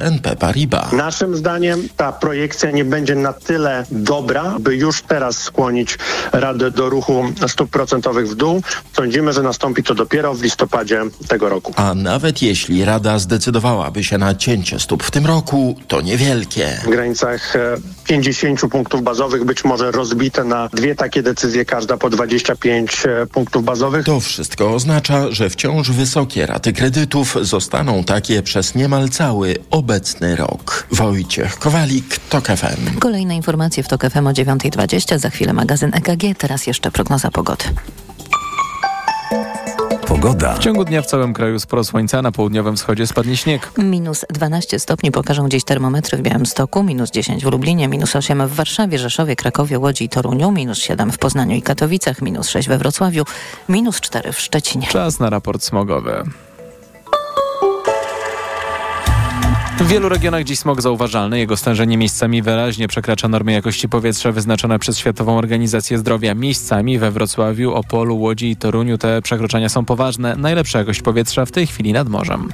NP Paribas. Naszym zdaniem ta projekcja nie będzie na tyle dobra, by już teraz skłonić Radę do ruchu stóp procentowych w dół. Sądzimy, że nastąpi to dopiero w listopadzie tego roku. A nawet jeśli Rada zdecydowałaby się na cięcie stóp w tym roku, to niewielkie. W granicach 50 punktów bazowych, być może rozbite na dwie takie decyzje, każda po 25 punktów bazowych. To wszystko oznacza, że wciąż wysokie raty kredytów zostaną takie przez niemal cały obecny rok. Wojciech Kowalik, TOK FM. Kolejne informacje w TOK FM o 9.20, za chwilę magazyn EKG, teraz jeszcze prognoza pogody. Pogoda. W ciągu dnia w całym kraju sporo słońca, na południowym wschodzie spadnie śnieg. Minus 12 stopni pokażą dziś termometry w Białymstoku, minus 10 w Lublinie, minus 8 w Warszawie, Rzeszowie, Krakowie, Łodzi i Toruniu, minus 7 w Poznaniu i Katowicach, minus 6 we Wrocławiu, minus 4 w Szczecinie. Czas na raport smogowy. W wielu regionach dziś smog zauważalny. Jego stężenie miejscami wyraźnie przekracza normy jakości powietrza wyznaczone przez Światową Organizację Zdrowia. Miejscami we Wrocławiu, Opolu, Łodzi i Toruniu te przekroczenia są poważne. Najlepsza jakość powietrza w tej chwili nad morzem.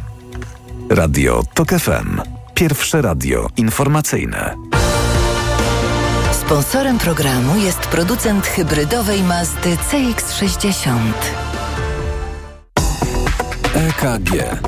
Radio TOK FM. Pierwsze radio informacyjne. Sponsorem programu jest producent hybrydowej Mazdy CX-60. EKG.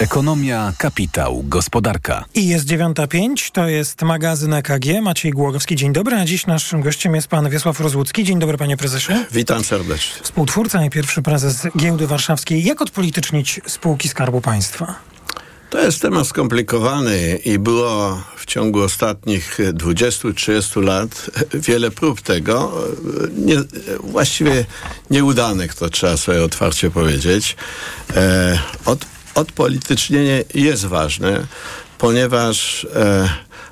Ekonomia, kapitał, gospodarka. I jest 9.05, to jest magazyn EKG. Maciej Głogowski, dzień dobry. A dziś naszym gościem jest pan Wiesław Rozłucki. Dzień dobry, panie prezesie. Witam serdecznie. Współtwórca i pierwszy prezes Giełdy Warszawskiej. Jak odpolitycznić spółki Skarbu Państwa? To jest temat skomplikowany i było w ciągu ostatnich 20-30 lat wiele prób tego, nie, właściwie nieudanych, to trzeba sobie otwarcie powiedzieć. E, od, odpolitycznienie jest ważne, ponieważ e,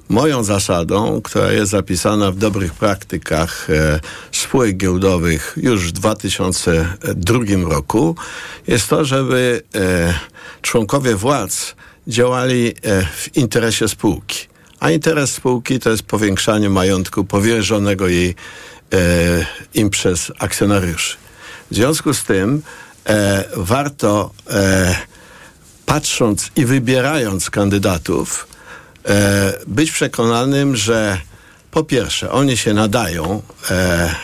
moją zasadą, która jest zapisana w dobrych praktykach e, spółek giełdowych już w 2002 roku, jest to, żeby e, członkowie władz działali e, w interesie spółki. A interes spółki to jest powiększanie majątku powierzonego jej, e, im przez akcjonariuszy. W związku z tym e, warto patrząc i wybierając kandydatów, e, być przekonanym, że po pierwsze, oni się nadają e,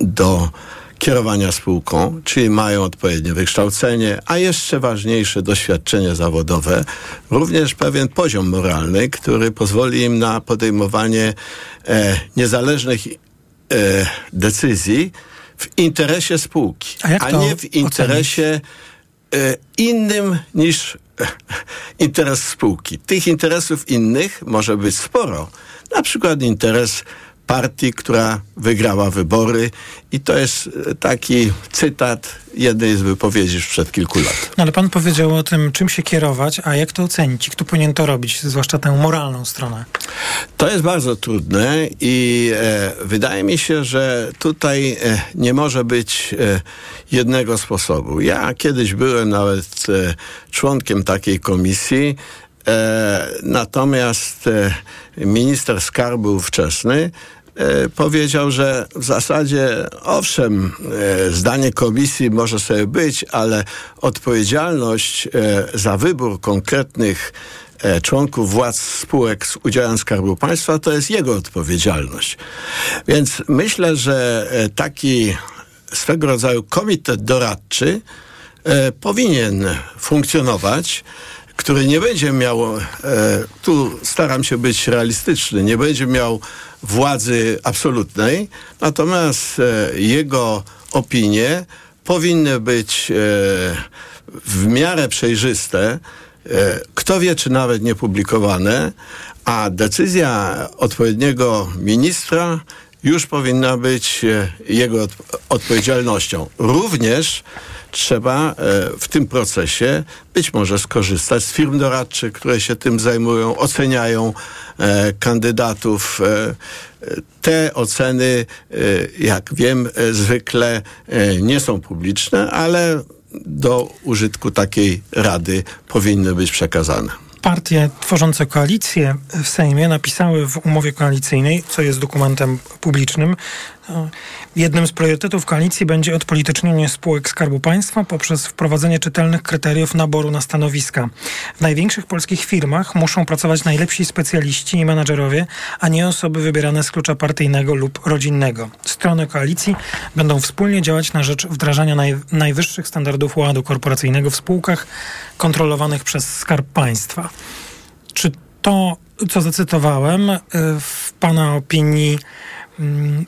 do kierowania spółką, czyli mają odpowiednie wykształcenie, a jeszcze ważniejsze doświadczenie zawodowe, również pewien poziom moralny, który pozwoli im na podejmowanie e, niezależnych e, decyzji w interesie spółki, a, a nie w interesie e, innym niż interes spółki. Tych interesów innych może być sporo. Na przykład interes partii, która wygrała wybory i to jest e, taki cytat jednej z wypowiedzi sprzed kilku lat. No ale pan powiedział o tym, czym się kierować, a jak to ocenić? Kto powinien to robić, zwłaszcza tę moralną stronę? To jest bardzo trudne i e, wydaje mi się, że tutaj e, nie może być e, jednego sposobu. Ja kiedyś byłem nawet e, członkiem takiej komisji, e, natomiast minister skarbu ówczesny powiedział, że w zasadzie owszem, e, zdanie komisji może sobie być, ale odpowiedzialność e, za wybór konkretnych członków władz spółek z udziałem Skarbu Państwa to jest jego odpowiedzialność. Więc myślę, że taki swego rodzaju komitet doradczy powinien funkcjonować który nie będzie miał, e, tu staram się być realistyczny, nie będzie miał władzy absolutnej, natomiast e, jego opinie powinny być e, w miarę przejrzyste, e, kto wie, czy nawet nie publikowane, a decyzja odpowiedniego ministra już powinna być jego od, odpowiedzialnością. Również trzeba e, w tym procesie być może skorzystać z firm doradczych, które się tym zajmują, oceniają e, kandydatów. E, te oceny, jak wiem, zwykle nie są publiczne, ale do użytku takiej rady powinny być przekazane partie tworzące koalicję w Sejmie napisały w umowie koalicyjnej, co jest dokumentem publicznym, Jednym z priorytetów koalicji będzie odpolitycznienie spółek Skarbu Państwa poprzez wprowadzenie czytelnych kryteriów naboru na stanowiska. W największych polskich firmach muszą pracować najlepsi specjaliści i menadżerowie, a nie osoby wybierane z klucza partyjnego lub rodzinnego. Strony koalicji będą wspólnie działać na rzecz wdrażania naj, najwyższych standardów ładu korporacyjnego w spółkach kontrolowanych przez Skarb Państwa. Czy to, co zacytowałem, y, w Pana opinii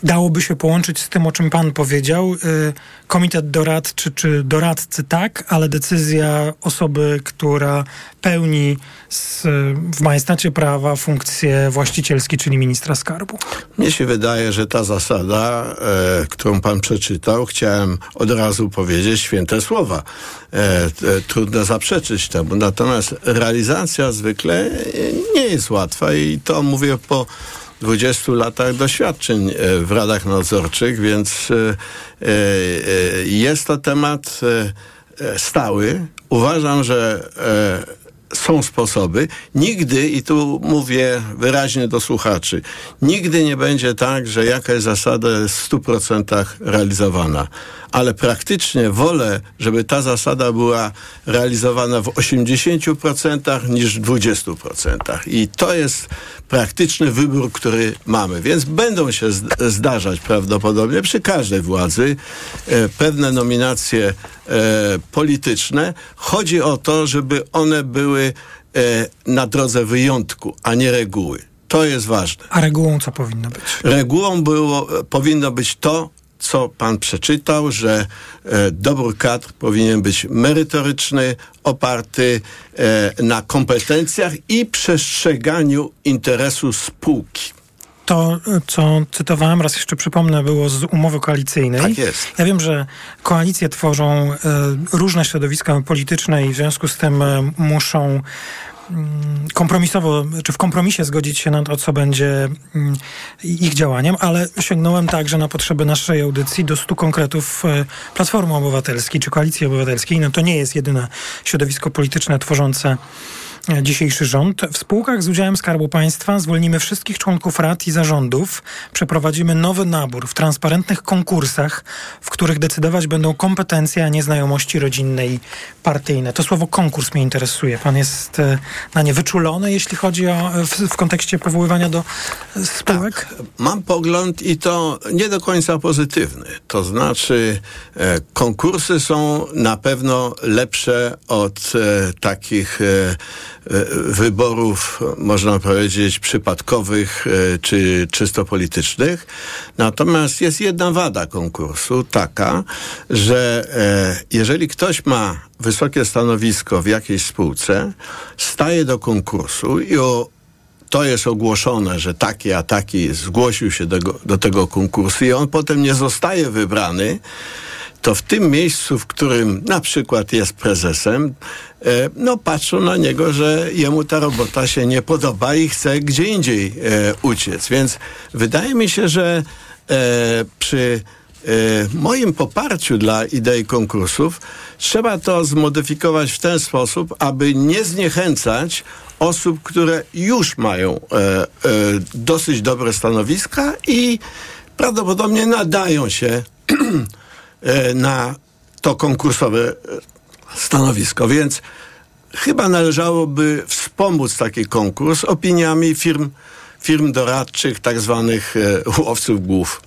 dałoby się połączyć z tym, o czym pan powiedział. Y, komitet doradczy czy doradcy tak, ale decyzja osoby, która pełni z, w majestacie prawa funkcje właścicielskie, czyli ministra skarbu. Mnie się wydaje, że ta zasada, e, którą pan przeczytał, chciałem od razu powiedzieć święte słowa. E, e, trudno zaprzeczyć temu. Natomiast realizacja zwykle nie jest łatwa i to mówię po 20 latach doświadczeń e, w radach nadzorczych, więc e, e, jest to temat stały. Uważam, że są sposoby. Nigdy, i tu mówię wyraźnie do słuchaczy, nigdy nie będzie tak, że jakaś zasada jest w 100% realizowana. Ale praktycznie wolę, żeby ta zasada była realizowana w 80% niż w 20%. I to jest praktyczny wybór, który mamy. Więc będą się zdarzać prawdopodobnie przy każdej władzy e, pewne nominacje polityczne. Chodzi o to, żeby one były e, na drodze wyjątku, a nie reguły. To jest ważne. A regułą co powinno być? Regułą było, powinno być to, co pan przeczytał, że e, dobór kadr powinien być merytoryczny, oparty e, na kompetencjach i przestrzeganiu interesu spółki. To, co cytowałem, raz jeszcze przypomnę, było z umowy koalicyjnej. Tak jest. Ja wiem, że koalicje tworzą e, różne środowiska polityczne i w związku z tym e, muszą Mm, kompromisowo, czy w kompromisie zgodzić się na to, co będzie mm, ich działaniem, ale sięgnąłem także na potrzeby naszej audycji do stu konkretów e, Platformy Obywatelskiej czy Koalicji Obywatelskiej. No to nie jest jedyne środowisko polityczne tworzące dzisiejszy rząd. W spółkach z udziałem Skarbu Państwa zwolnimy wszystkich członków rad i zarządów. Przeprowadzimy nowy nabór w transparentnych konkursach, w których decydować będą kompetencje, a nie znajomości rodzinne i partyjne. To słowo konkurs mnie interesuje. Pan jest e, na nie wyczulony, jeśli chodzi o w, w kontekście powoływania do spółek? Tak, mam pogląd i to nie do końca pozytywny. To znaczy e, konkursy są na pewno lepsze od e, takich e, E, wyborów, można powiedzieć, przypadkowych e, czy czysto politycznych. Natomiast jest jedna wada konkursu, taka, że e, jeżeli ktoś ma wysokie stanowisko w jakiejś spółce, staje do konkursu i o to jest ogłoszone, że taki a taki zgłosił się do, do tego konkursu i on potem nie zostaje wybrany, to w tym miejscu, w którym na przykład jest prezesem, e, no patrzą na niego, że jemu ta robota się nie podoba i chce gdzie indziej e, uciec. Więc wydaje mi się, że e, przy moim poparciu dla idei konkursów trzeba to zmodyfikować w ten sposób, aby nie zniechęcać osób, które już mają dosyć dobre stanowiska i prawdopodobnie nadają się na to konkursowe e, stanowisko. Więc chyba należałoby wspomóc taki konkurs opiniami firm, firm doradczych, tak zwanych e, łowców głów.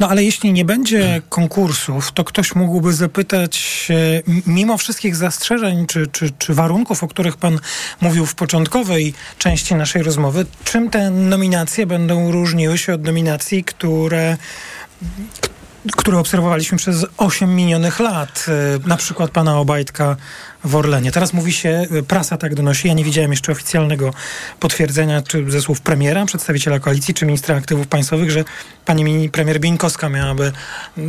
No ale jeśli nie będzie konkursów, to ktoś mógłby zapytać, mimo wszystkich zastrzeżeń czy, czy, czy warunków, o których pan mówił w początkowej części naszej rozmowy, czym te nominacje będą różniły się od nominacji, które które obserwowaliśmy przez 8 minionych lat. E, na przykład pana Obajtka w Orlenie. Teraz mówi się, e, prasa tak donosi, ja nie widziałem jeszcze oficjalnego potwierdzenia czy ze słów premiera, przedstawiciela koalicji, czy ministra aktywów państwowych, że pani premier Bieńkowska miałaby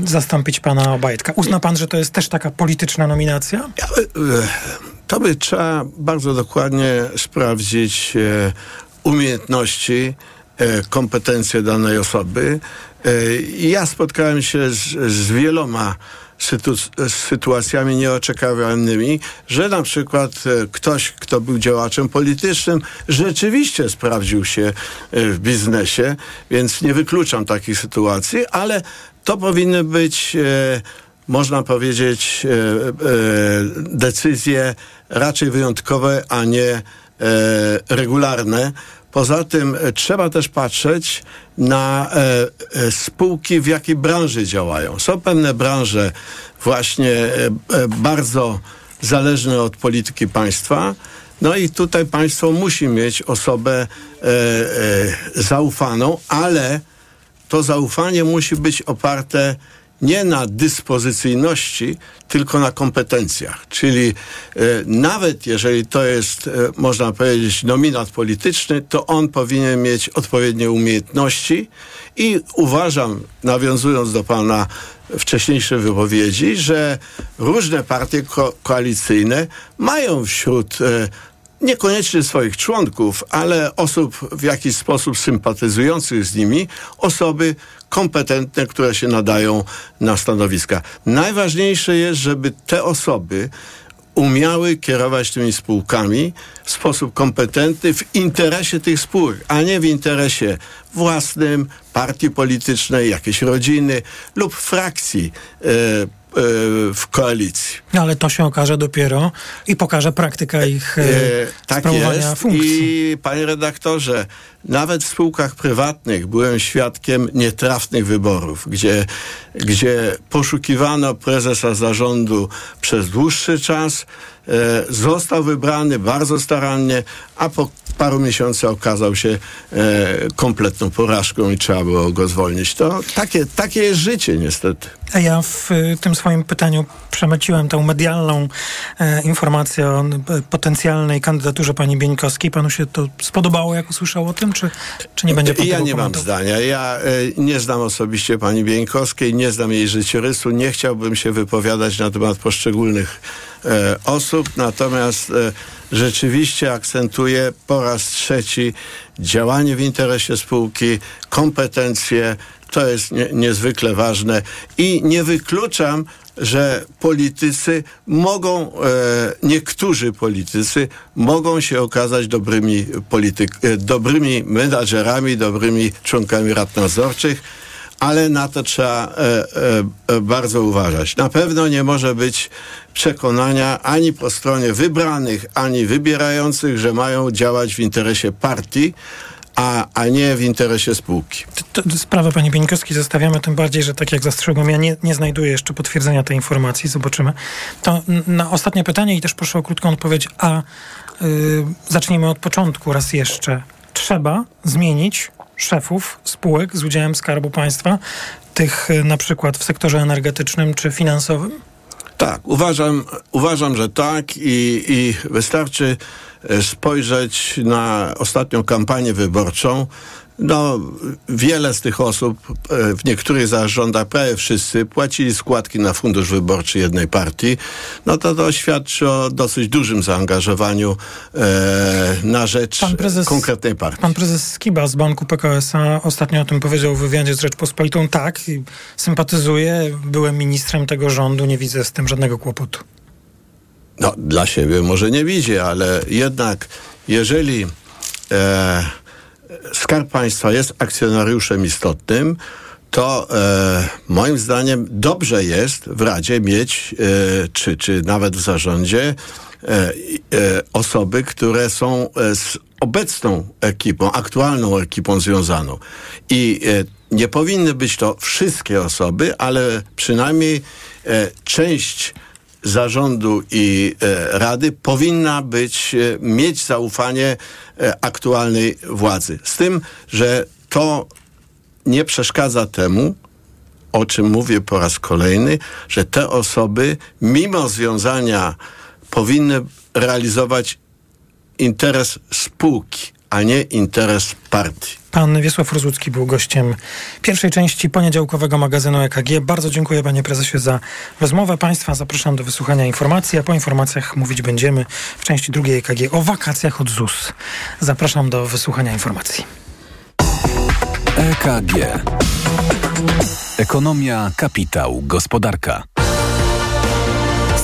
zastąpić pana Obajtka. Uzna pan, że to jest też taka polityczna nominacja? Ja, e, to by trzeba bardzo dokładnie sprawdzić umiejętności, kompetencje danej osoby, E, ja spotkałem się z, z wieloma sytu- sytuacjami nieoczekiwanymi, że na przykład e, ktoś, kto był działaczem politycznym, rzeczywiście sprawdził się e, w biznesie, więc nie wykluczam takich sytuacji, ale to powinny być, można powiedzieć, decyzje raczej wyjątkowe, a nie regularne. Poza tym e, trzeba też patrzeć na e, e, spółki, w jakiej branży działają. Są pewne branże właśnie bardzo zależne od polityki państwa. No i tutaj państwo musi mieć osobę zaufaną, ale to zaufanie musi być oparte nie na dyspozycyjności, tylko na kompetencjach. Czyli e, nawet jeżeli to jest, e, można powiedzieć, nominat polityczny, to on powinien mieć odpowiednie umiejętności i uważam, nawiązując do pana wcześniejszej wypowiedzi, że różne partie ko- koalicyjne mają wśród e, niekoniecznie swoich członków, ale osób w jakiś sposób sympatyzujących z nimi, osoby kompetentne, które się nadają na stanowiska. Najważniejsze jest, żeby te osoby umiały kierować tymi spółkami w sposób kompetentny w interesie tych spółek, a nie w interesie własnym, partii politycznej, jakiejś rodziny lub frakcji e, w koalicji. No, ale to się okaże dopiero i pokaże praktyka ich e, E, tak sprawowania jest. funkcji. I panie redaktorze, nawet w spółkach prywatnych byłem świadkiem nietrafnych wyborów, gdzie, gdzie poszukiwano prezesa zarządu przez dłuższy czas. E, został wybrany bardzo starannie, a po paru miesiącach okazał się e, kompletną porażką i trzeba było go zwolnić. To takie, takie jest życie niestety. A ja w y, tym swoim pytaniu przemyciłem tę medialną e, informację o p- potencjalnej kandydaturze pani Bieńkowskiej. Panu się to spodobało, jak usłyszał o tym, czy, czy nie będzie pan Ja nie mam zdania. Ja e, nie znam osobiście pani Bieńkowskiej, nie znam jej życiorysu, nie chciałbym się wypowiadać na temat poszczególnych e, osób, natomiast e, rzeczywiście akcentuję po raz trzeci działanie w interesie spółki, kompetencje, to jest nie, niezwykle ważne. I nie wykluczam, że politycy mogą, e, niektórzy politycy mogą się okazać dobrymi, polityk, e, dobrymi menadżerami, dobrymi członkami rad nadzorczych, ale na to trzeba e, e, e, bardzo uważać. Na pewno nie może być przekonania ani po stronie wybranych, ani wybierających, że mają działać w interesie partii, a, a nie w interesie spółki. Sprawę pani Bieńkowskiej zostawiamy, tym bardziej, że tak jak zastrzegłem, ja nie, nie znajduję jeszcze potwierdzenia tej informacji, zobaczymy. To na ostatnie pytanie i też proszę o krótką odpowiedź, a y, zacznijmy od początku raz jeszcze. Trzeba zmienić szefów spółek z udziałem Skarbu Państwa, tych y, na przykład w sektorze energetycznym czy finansowym? Tak, uważam, uważam że tak i, i wystarczy e, spojrzeć na ostatnią kampanię wyborczą. No, wiele z tych osób e, w niektórych zarządach, prawie wszyscy, płacili składki na fundusz wyborczy jednej partii. No to to świadczy o dosyć dużym zaangażowaniu e, na rzecz prezes- konkretnej partii. Pan prezes Skiba z Banku PKS-a ostatnio o tym powiedział w wywiadzie z Rzeczpospolitą. Tak, sympatyzuję, byłem ministrem tego rządu, nie widzę z tym żadnego kłopotu. No, dla siebie może nie widzi, ale jednak jeżeli e, Skarb Państwa jest akcjonariuszem istotnym, to e, moim zdaniem dobrze jest w Radzie mieć, e, czy, czy nawet w zarządzie, e, e, osoby, które są e, z obecną ekipą, aktualną ekipą związaną. I e, nie powinny być to wszystkie osoby, ale przynajmniej część zarządu i e, rady powinna być, e, mieć zaufanie e, aktualnej władzy. Z tym, że to nie przeszkadza temu, o czym mówię po raz kolejny, że te osoby, mimo związania, powinny realizować interes spółki, a nie interes partii. Pan Wiesław Rozucki był gościem pierwszej części poniedziałkowego magazynu EKG. Bardzo dziękuję panie prezesie za rozmowę. Państwa zapraszam do wysłuchania informacji, a po informacjach mówić będziemy w części drugiej EKG o wakacjach od ZUS. Zapraszam do wysłuchania informacji. EKG. Ekonomia, kapitał, gospodarka.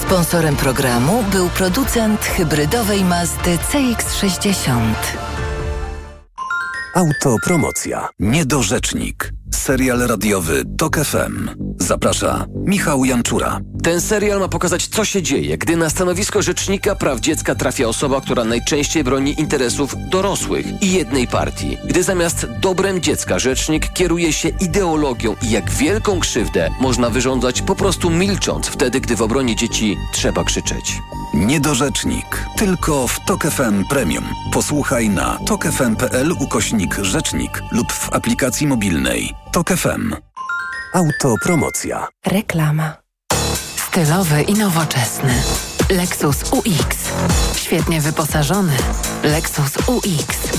Sponsorem programu był producent hybrydowej Mazdy CX-60. Autopromocja. Niedorzecznik. Serial radiowy TOK FM. Zaprasza Michał Janczura. Ten serial ma pokazać, co się dzieje, gdy na stanowisko rzecznika praw dziecka trafia osoba, która najczęściej broni interesów dorosłych i jednej partii. Gdy zamiast dobrem dziecka rzecznik kieruje się ideologią i jak wielką krzywdę można wyrządzać po prostu milcząc wtedy, gdy w obronie dzieci trzeba krzyczeć. Niedorzecznik. Tylko w TOK FM Premium. Posłuchaj na tokefm.pl ukośnik rzecznik lub w aplikacji mobilnej. TOK FM. Autopromocja. Reklama. Stylowy i nowoczesny. Lexus UX. Świetnie wyposażony. Lexus UX.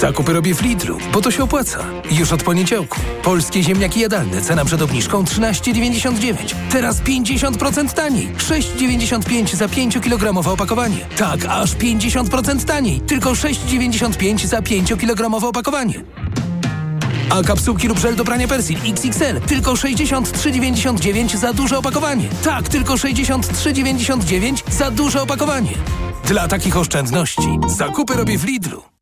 Zakupy robię w Lidlu, bo to się opłaca. Już od poniedziałku. Polskie ziemniaki jadalne, cena przed obniżką 13,99. Teraz 50% taniej. 6,95 za 5-kilogramowe opakowanie. Tak, aż 50% taniej. Tylko 6,95 za 5-kilogramowe opakowanie. A kapsułki lub żel do prania persil XXL tylko 63,99 za duże opakowanie. Tak, tylko 63,99 za duże opakowanie. Dla takich oszczędności zakupy robię w Lidlu.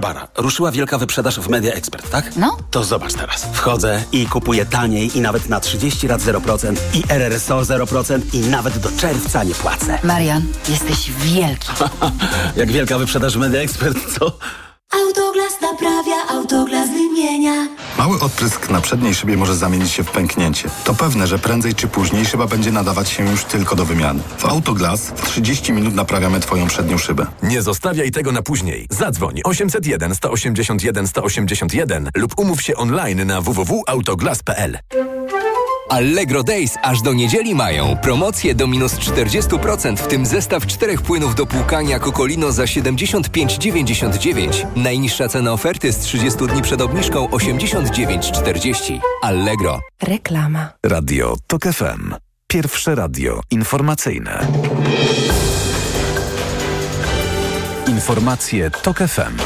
Barbara, ruszyła wielka wyprzedaż w Media Expert, tak? No. To zobacz teraz. Wchodzę i kupuję taniej i nawet na 30 lat 0% i RRSO 0% i nawet do czerwca nie płacę. Marian, jesteś wielki. Jak wielka wyprzedaż w Media Expert, co? Autoglas naprawia, autoglas wymienia. Mały odprysk na przedniej szybie może zamienić się w pęknięcie. To pewne, że prędzej czy później szyba będzie nadawać się już tylko do wymiany. W Autoglas w 30 minut naprawiamy Twoją przednią szybę. Nie zostawiaj tego na później. Zadzwoń 801 181 181 lub umów się online na www.autoglas.pl. Allegro Days aż do niedzieli mają promocje do minus 40%, w tym zestaw czterech płynów do płukania Kokolino za 75,99. Najniższa cena oferty z 30 dni przed obniżką 89,40. Allegro. Reklama. Radio TOK FM. Pierwsze radio informacyjne. Informacje TOK FM.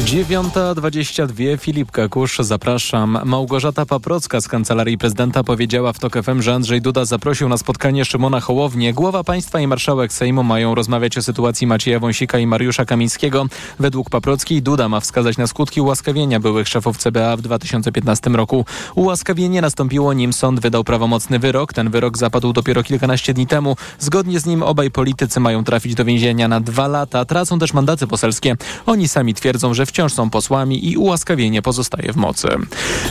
9.22 Filip Kakusz, zapraszam. Małgorzata Paprocka z Kancelarii Prezydenta powiedziała w TOK FM, że Andrzej Duda zaprosił na spotkanie Szymona Hołownię. Głowa państwa i marszałek Sejmu mają rozmawiać o sytuacji Macieja Wąsika i Mariusza Kamińskiego. Według Paprockiej Duda ma wskazać na skutki ułaskawienia byłych szefów CBA w 2015 roku. Ułaskawienie nastąpiło nim sąd wydał prawomocny wyrok. Ten wyrok zapadł dopiero kilkanaście dni temu. Zgodnie z nim obaj politycy mają trafić do więzienia na dwa lata. Tracą też mandaty poselskie. Oni sami twierdzą, że wciąż są posłami i ułaskawienie pozostaje w mocy.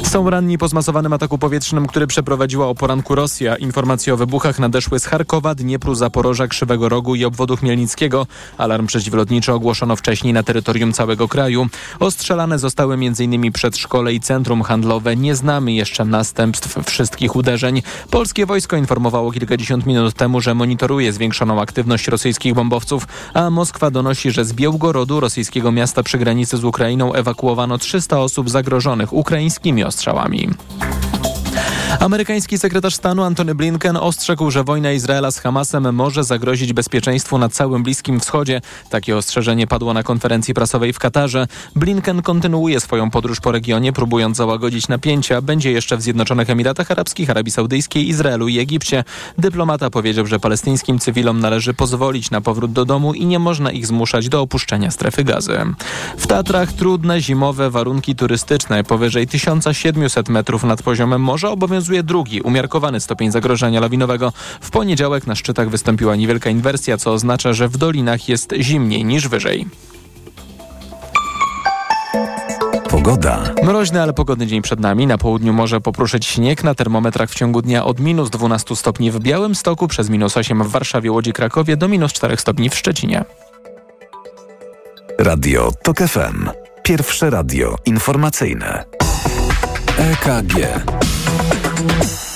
Są ranni po zmasowanym ataku powietrznym, który przeprowadziła o poranku Rosja. Informacje o wybuchach nadeszły z Charkowa, Dniepru, Zaporoża, Krzywego Rogu i obwodu Chmielnickiego. Alarm przeciwlotniczy ogłoszono wcześniej na terytorium całego kraju. Ostrzelane zostały m.in. przedszkole i centrum handlowe. Nie znamy jeszcze następstw wszystkich uderzeń. Polskie wojsko informowało kilkadziesiąt minut temu, że monitoruje zwiększoną aktywność rosyjskich bombowców, a Moskwa donosi, że z Białgorodu, rosyjskiego miasta przy granicy z Ukrainą, ewakuowano 300 osób zagrożonych ukraińskimi ostrzałami. Amerykański sekretarz stanu Antony Blinken ostrzegł, że wojna Izraela z Hamasem może zagrozić bezpieczeństwu na całym Bliskim Wschodzie. Takie ostrzeżenie padło na konferencji prasowej w Katarze. Blinken kontynuuje swoją podróż po regionie, próbując załagodzić napięcia. Będzie jeszcze w Zjednoczonych Emiratach Arabskich, Arabii Saudyjskiej, Izraelu i Egipcie. Dyplomata powiedział, że palestyńskim cywilom należy pozwolić na powrót do domu i nie można ich zmuszać do opuszczenia strefy gazy. W Tatrach trudne zimowe warunki turystyczne. Powyżej 1700 metrów nad poziomem morza obowiązuje drugi, umiarkowany stopień zagrożenia lawinowego. W poniedziałek na szczytach wystąpiła niewielka inwersja, co oznacza, że w dolinach jest zimniej niż wyżej. Pogoda. Mroźny, ale pogodny dzień przed nami. Na południu może popruszyć śnieg na termometrach w ciągu dnia od minus 12 stopni w Białym Stoku przez minus 8 w Warszawie, Łodzi, Krakowie do minus 4 stopni w Szczecinie. Radio TOK FM. Pierwsze radio informacyjne. EKG.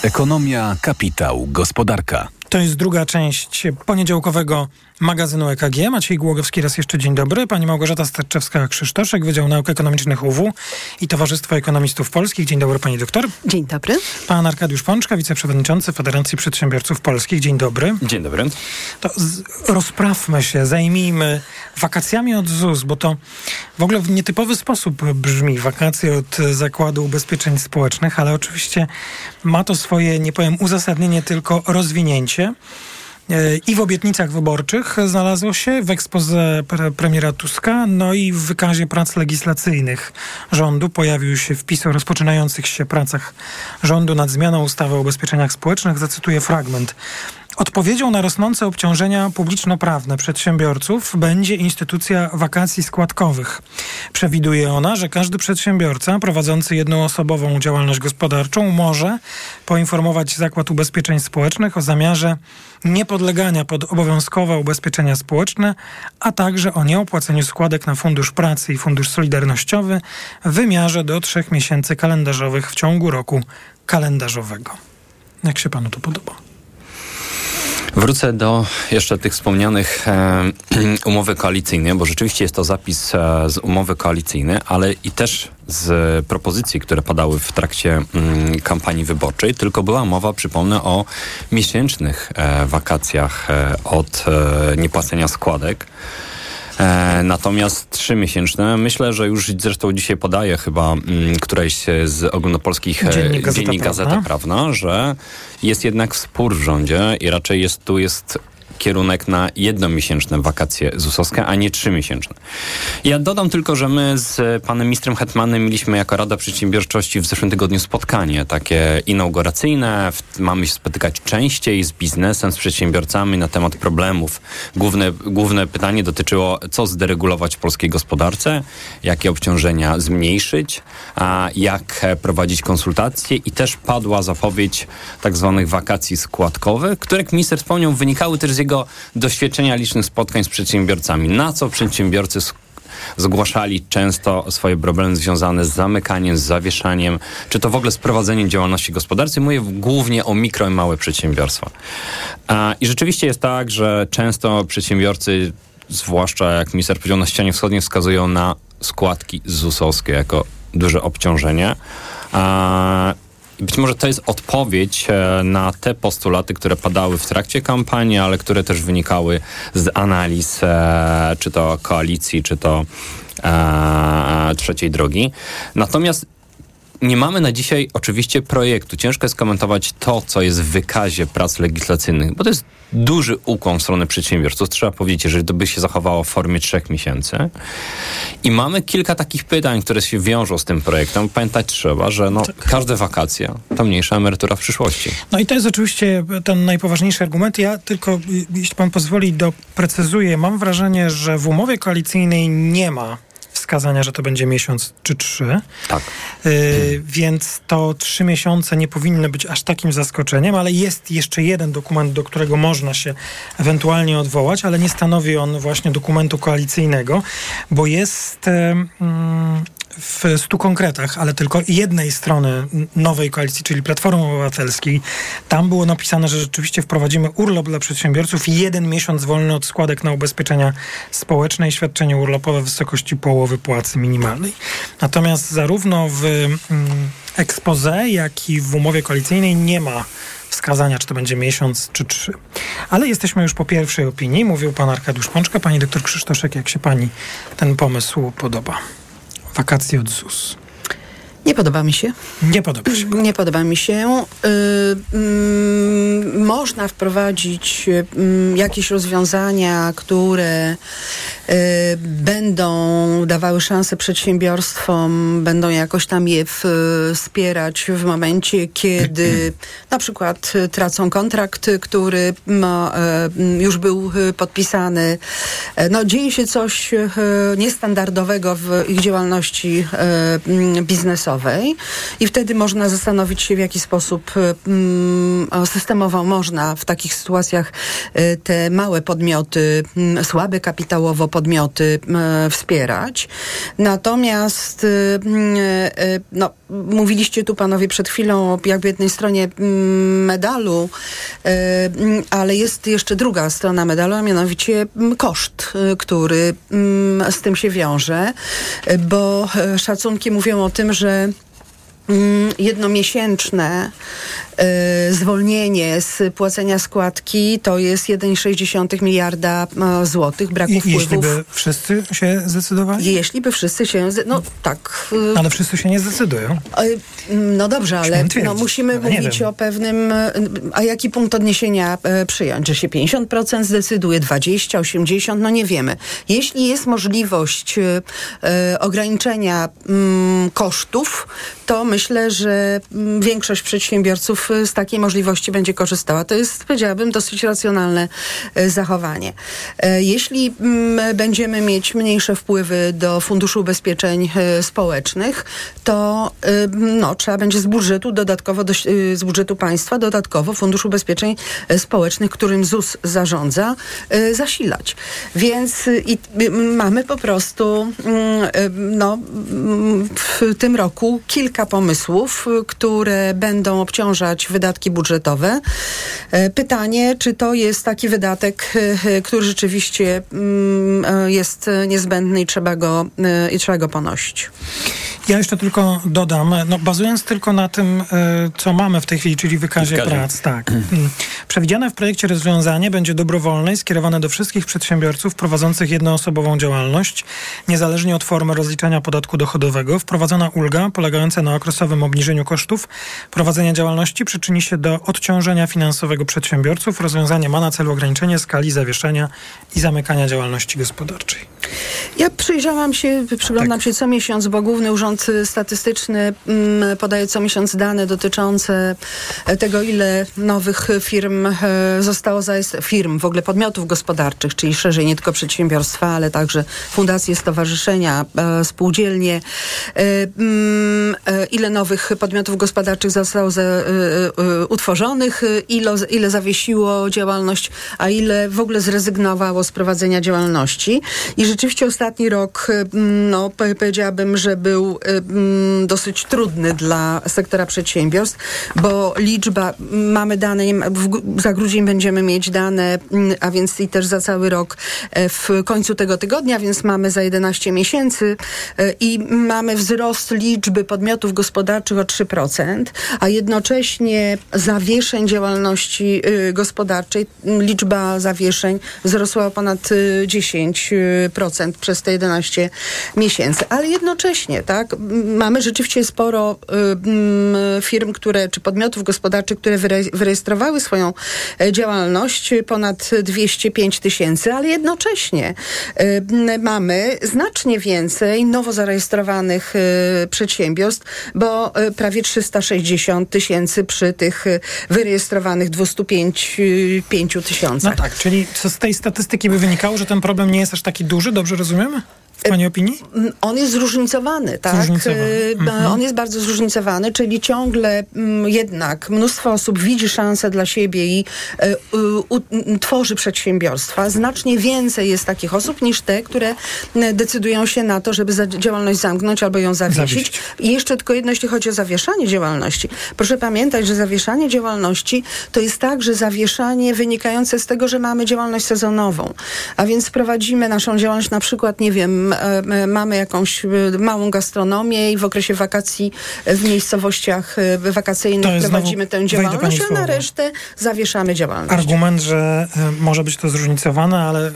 Ekonomia, kapitał, gospodarka. To jest druga część poniedziałkowego magazynu EKG. Maciej Głogowski, raz jeszcze dzień dobry. Pani Małgorzata Starczewska-Krzysztoszek, Wydział Nauk Ekonomicznych UW i Towarzystwo Ekonomistów Polskich. Dzień dobry, pani doktor. Dzień dobry. Pan Arkadiusz Pączka, wiceprzewodniczący Federacji Przedsiębiorców Polskich. Dzień dobry. Dzień dobry. To z, rozprawmy się, zajmijmy wakacjami od ZUS, bo to w ogóle w nietypowy sposób brzmi wakacje od Zakładu Ubezpieczeń Społecznych, ale oczywiście ma to swoje, nie powiem uzasadnienie, tylko rozwinięcie. I w obietnicach wyborczych znalazło się, w ekspoze pre premiera Tuska, no i w wykazie prac legislacyjnych rządu pojawił się wpis o rozpoczynających się pracach rządu nad zmianą ustawy o ubezpieczeniach społecznych. Zacytuję fragment. Odpowiedzią na rosnące obciążenia publiczno-prawne przedsiębiorców będzie instytucja wakacji składkowych. Przewiduje ona, że każdy przedsiębiorca prowadzący jednoosobową działalność gospodarczą może poinformować Zakład Ubezpieczeń Społecznych o zamiarze niepodlegania pod obowiązkowe ubezpieczenia społeczne, a także o nieopłaceniu składek na Fundusz Pracy i Fundusz Solidarnościowy w wymiarze do trzech miesięcy kalendarzowych w ciągu roku kalendarzowego. Jak się panu to podoba? Wrócę do jeszcze tych wspomnianych umowy koalicyjnej, bo rzeczywiście jest to zapis e, z umowy koalicyjnej, ale i też z propozycji, które padały w trakcie mm, kampanii wyborczej, tylko była mowa, przypomnę, o miesięcznych e, wakacjach e, od niepłacenia składek. E, natomiast trzymiesięczne, myślę, że już zresztą dzisiaj podaje chyba m, któreś z ogólnopolskich e, Dziennik Gazeta, dziennik Gazeta Prawna. Prawna, że jest jednak spór w rządzie i raczej jest tu jest kierunek na jednomiesięczne wakacje ZUS-owskie, a nie trzymiesięczne. Ja dodam tylko, że my z panem ministrem Hetmanem mieliśmy jako Rada Przedsiębiorczości w zeszłym tygodniu spotkanie takie inauguracyjne. Mamy się spotykać częściej z biznesem, z przedsiębiorcami na temat problemów. Główne, główne pytanie dotyczyło, co zderegulować w polskiej gospodarce, jakie obciążenia zmniejszyć, a jak prowadzić konsultacje i też padła zapowiedź tak zwanych wakacji składkowych, które, jak minister wspomniał, wynikały też z doświadczenia licznych spotkań z przedsiębiorcami. Na co przedsiębiorcy zgłaszali często swoje problemy związane z zamykaniem, z zawieszaniem, czy to w ogóle z prowadzeniem działalności gospodarczej. Mówię głównie o mikro i małe przedsiębiorstwa. I rzeczywiście jest tak, że często przedsiębiorcy, zwłaszcza jak minister powiedział, na ścianie wschodniej wskazują na składki ZUS-owskie jako duże obciążenie. I być może to jest odpowiedź e, na te postulaty, które padały w trakcie kampanii, ale które też wynikały z analiz, e, czy to koalicji, czy to e, trzeciej drogi. Natomiast nie mamy na dzisiaj oczywiście projektu. Ciężko jest komentować to, co jest w wykazie prac legislacyjnych, bo to jest duży ukłon w stronę przedsiębiorców. Trzeba powiedzieć, jeżeli to by się zachowało w formie trzech miesięcy. I mamy kilka takich pytań, które się wiążą z tym projektem. Pamiętać trzeba, że no, każde wakacje to mniejsza emerytura w przyszłości. No i to jest oczywiście ten najpoważniejszy argument. Ja tylko, jeśli pan pozwoli, doprecyzuję. Mam wrażenie, że w umowie koalicyjnej nie ma wskazania, że to będzie miesiąc czy trzy. Tak. Y, Więc to trzy miesiące nie powinny być aż takim zaskoczeniem, ale jest jeszcze jeden dokument, do którego można się ewentualnie odwołać, ale nie stanowi on właśnie dokumentu koalicyjnego, bo jest w stu konkretach, ale tylko jednej strony nowej koalicji, czyli Platformy Obywatelskiej. Tam było napisane, że rzeczywiście wprowadzimy urlop dla przedsiębiorców jeden miesiąc wolny od składek na ubezpieczenia społeczne i świadczenie urlopowe w wysokości połowy płacy minimalnej. Natomiast zarówno w mm, expose, jak i w umowie koalicyjnej nie ma wskazania, czy to będzie miesiąc, czy trzy. Ale jesteśmy już po pierwszej opinii. Mówił pan Arkadiusz Pączka, pani doktor Krzysztoszek, jak się pani ten pomysł podoba? Wakacje od ZUS. Nie podoba mi się. Nie podoba się. Nie podoba mi się. Y, mm, można wprowadzić y, mm, jakieś rozwiązania, które będą dawały szansę przedsiębiorstwom, będą jakoś tam je wspierać w momencie, kiedy na przykład tracą kontrakt, który ma, już był podpisany. No, dzieje się coś niestandardowego w ich działalności biznesowej i wtedy można zastanowić się, w jaki sposób systemowo można w takich sytuacjach te małe podmioty, słabe kapitałowo podmioty wspierać. Natomiast y, y, y, no, mówiliście tu panowie przed chwilą jakby jednej stronie medalu, ale jest jeszcze druga strona medalu, a mianowicie koszt, który z tym się wiąże, bo szacunki mówią o tym, że jednomiesięczne y, zwolnienie z płacenia składki to jest 1,6 miliarda y, złotych braku I, wpływów. Jeśli by wszyscy się zdecydowali? Jeśli by wszyscy się, no tak. Y, ale wszyscy się nie zdecydują. No dobrze, ale no, musimy mówić o pewnym, a jaki punkt odniesienia przyjąć, że się 50% zdecyduje, 20, 80, no nie wiemy. Jeśli jest możliwość ograniczenia mm, kosztów, to myślę, że mm, większość przedsiębiorców y, z takiej możliwości będzie korzystała. To jest, powiedziałabym, dosyć racjonalne y, zachowanie. E, jeśli mm, będziemy mieć mniejsze wpływy do Funduszu Ubezpieczeń y, Społecznych, to no, trzeba będzie z budżetu dodatkowo, do, z budżetu państwa dodatkowo Fundusz Ubezpieczeń Społecznych, którym ZUS zarządza, zasilać. Więc i, mamy po prostu mm, no, w tym roku kilka pomysłów, które będą obciążać wydatki budżetowe. E, pytanie, czy to jest taki wydatek, e, który rzeczywiście mm, e, jest niezbędny i trzeba go, i trzeba go ponosić. Ja jeszcze tylko dodam, no bazując tylko na tym, co mamy w tej chwili, czyli wykazie Zgadza. prac, tak. Mm. Przewidziane w projekcie rozwiązanie będzie dobrowolne i skierowane do wszystkich przedsiębiorców prowadzących jednoosobową działalność, niezależnie od formy rozliczania podatku dochodowego. Wprowadzona ulga polegająca na okresowym obniżeniu kosztów prowadzenia działalności przyczyni się do odciążenia finansowego przedsiębiorców. Rozwiązanie ma na celu ograniczenie skali zawieszenia i zamykania działalności gospodarczej. Ja przyjrzałam się, przyglądam tak. się co miesiąc, bo Główny Urząd Statystyczny mm, podaje co miesiąc dane dotyczące tego, ile nowych firm e, zostało zarejestrowanych, firm, w ogóle podmiotów gospodarczych, czyli szerzej nie tylko przedsiębiorstwa, ale także fundacje, stowarzyszenia, e, spółdzielnie. E, mm, ile nowych podmiotów gospodarczych zostało utworzonych, ile, ile zawiesiło działalność, a ile w ogóle zrezygnowało z prowadzenia działalności. I rzeczywiście ostatni rok, no, powiedziałabym, że był dosyć trudny dla sektora przedsiębiorstw, bo liczba, mamy dane, za grudzień będziemy mieć dane, a więc i też za cały rok e, w końcu tego tygodnia, więc mamy za 11 miesięcy e, i mamy wzrost liczby podmiotów gospodarczych o 3%, a jednocześnie zawieszeń działalności y, gospodarczej, liczba zawieszeń wzrosła o ponad 10% przez te 11 miesięcy. Ale jednocześnie, tak, mamy rzeczywiście sporo y, firm, które, czy podmiotów gospodarczych, które wyrejestrowały swoją e, działalność, ponad 205 tysięcy, ale jednocześnie y, mamy znacznie więcej nowo zarejestrowanych y, przedsiębiorstw, bo prawie 360 tysięcy przy tych wyrejestrowanych 205 tysiącach. No tak, czyli z tej statystyki by wynikało, że ten problem nie jest aż taki duży, dobrze rozumiemy? W Pani opinii? On jest zróżnicowany, tak? Zróżnicowany. Y, mhm. On jest bardzo zróżnicowany, czyli ciągle jednak mnóstwo osób widzi szansę dla siebie i y, tworzy przedsiębiorstwa. Znacznie więcej jest takich osób niż te, które decydują się na to, żeby działalność zamknąć albo ją zawiesić. I jeszcze tylko jedno, jeśli chodzi o zawieszanie działalności. Proszę pamiętać, że zawieszanie działalności to jest także zawieszanie wynikające z tego, że mamy działalność sezonową. A więc prowadzimy naszą działalność na przykład, nie wiem, mamy jakąś e, małą gastronomię i w okresie wakacji w miejscowościach wakacyjnych prowadzimy tę działalność, a na resztę zawieszamy działalność. Argument, że może być to zróżnicowane, ale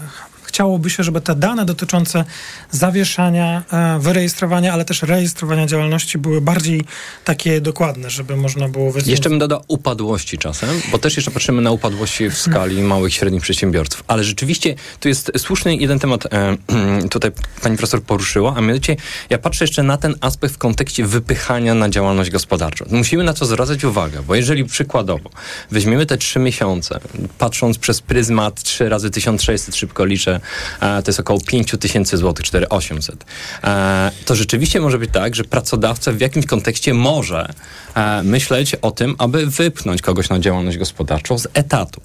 chciałoby się, żeby te dane dotyczące zawieszania, e, wyrejestrowania, ale też rejestrowania działalności były bardziej takie dokładne, żeby można było wiedzieć. Jeszcze bym dodał upadłości czasem, bo też jeszcze patrzymy na upadłości w skali małych i średnich przedsiębiorców. Ale rzeczywiście tu jest słuszny jeden temat, e, tutaj pani profesor poruszyła, a mianowicie ja patrzę jeszcze na ten aspekt w kontekście wypychania na działalność gospodarczą. Musimy na to zwracać uwagę, bo jeżeli przykładowo weźmiemy te trzy miesiące, patrząc przez pryzmat 3 razy 1600, szybko liczę, to jest około 5 tysięcy złotych, 4800, e, to rzeczywiście może być tak, że pracodawca w jakimś kontekście może e, myśleć o tym, aby wypchnąć kogoś na działalność gospodarczą z etatu.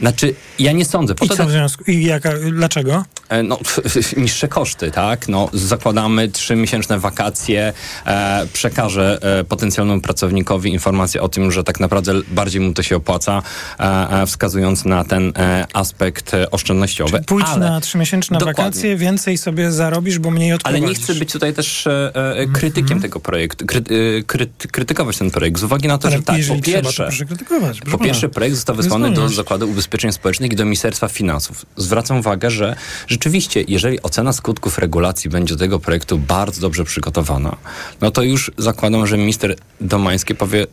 Znaczy, ja nie sądzę. Po I co w związku? I jaka, dlaczego? E, No, niższe koszty, tak? No, zakładamy trzymiesięczne wakacje, e, przekażę e, potencjalnemu pracownikowi informację o tym, że tak naprawdę bardziej mu to się opłaca, e, e, wskazując na ten e, aspekt oszczędnościowy. Pójdź ale, na trzymiesięczne Dokładnie. wakacje, więcej sobie zarobisz, bo mniej ale odprowadzisz. nie chcę być tutaj też e, e, krytykiem tego projektu, kry, kryty, krytykować ten projekt z uwagi na to, Ale że tak, po jeżeli trzeba, to pierwsze, proszę krytykować. proszę po pierwsze, projekt został wysłany do wolność. Zakładu Ubezpieczeń Społecznych i do Ministerstwa Finansów. Zwracam uwagę, że rzeczywiście, jeżeli ocena skutków regulacji będzie do tego projektu bardzo dobrze przygotowana, no to już zakładam, że minister Domański powie,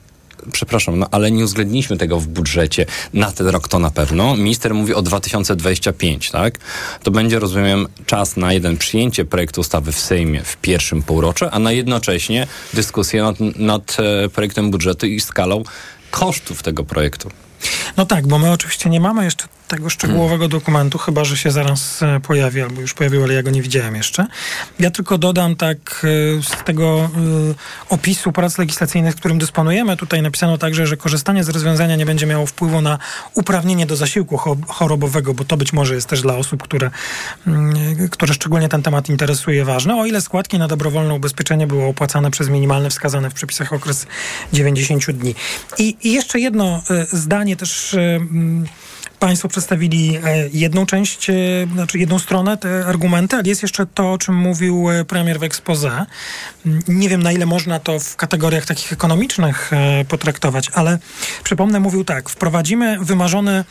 przepraszam, no ale nie uwzględniliśmy tego w budżecie na ten rok to na pewno. Minister mówi o 2025, tak? To będzie, rozumiem, czas na jeden przyjęcie projektu ustawy w Sejmie w pierwszym półroczu, a na jednocześnie dyskusję nad, nad e, projektem budżetu i skalą kosztów tego projektu. No tak, bo my oczywiście nie mamy jeszcze tego szczegółowego dokumentu, chyba że się zaraz e, pojawi, albo już pojawił, ale ja go nie widziałem jeszcze. Ja tylko dodam tak e, z tego e, opisu prac legislacyjnych, którym dysponujemy. Tutaj napisano także, że korzystanie z rozwiązania nie będzie miało wpływu na uprawnienie do zasiłku cho- chorobowego, bo to być może jest też dla osób, które, mm, które szczególnie ten temat interesuje ważne, o ile składki na dobrowolne ubezpieczenie były opłacane przez minimalny wskazany w przepisach okres 90 dni. I, i jeszcze jedno zdanie też mm, Państwo przedstawili e, jedną część, e, znaczy jedną stronę, te argumenty, ale jest jeszcze to, o czym mówił e, premier w expose. Mm, Nie wiem, na ile można to w kategoriach takich ekonomicznych potraktować, ale przypomnę, mówił tak, wprowadzimy wymarzony,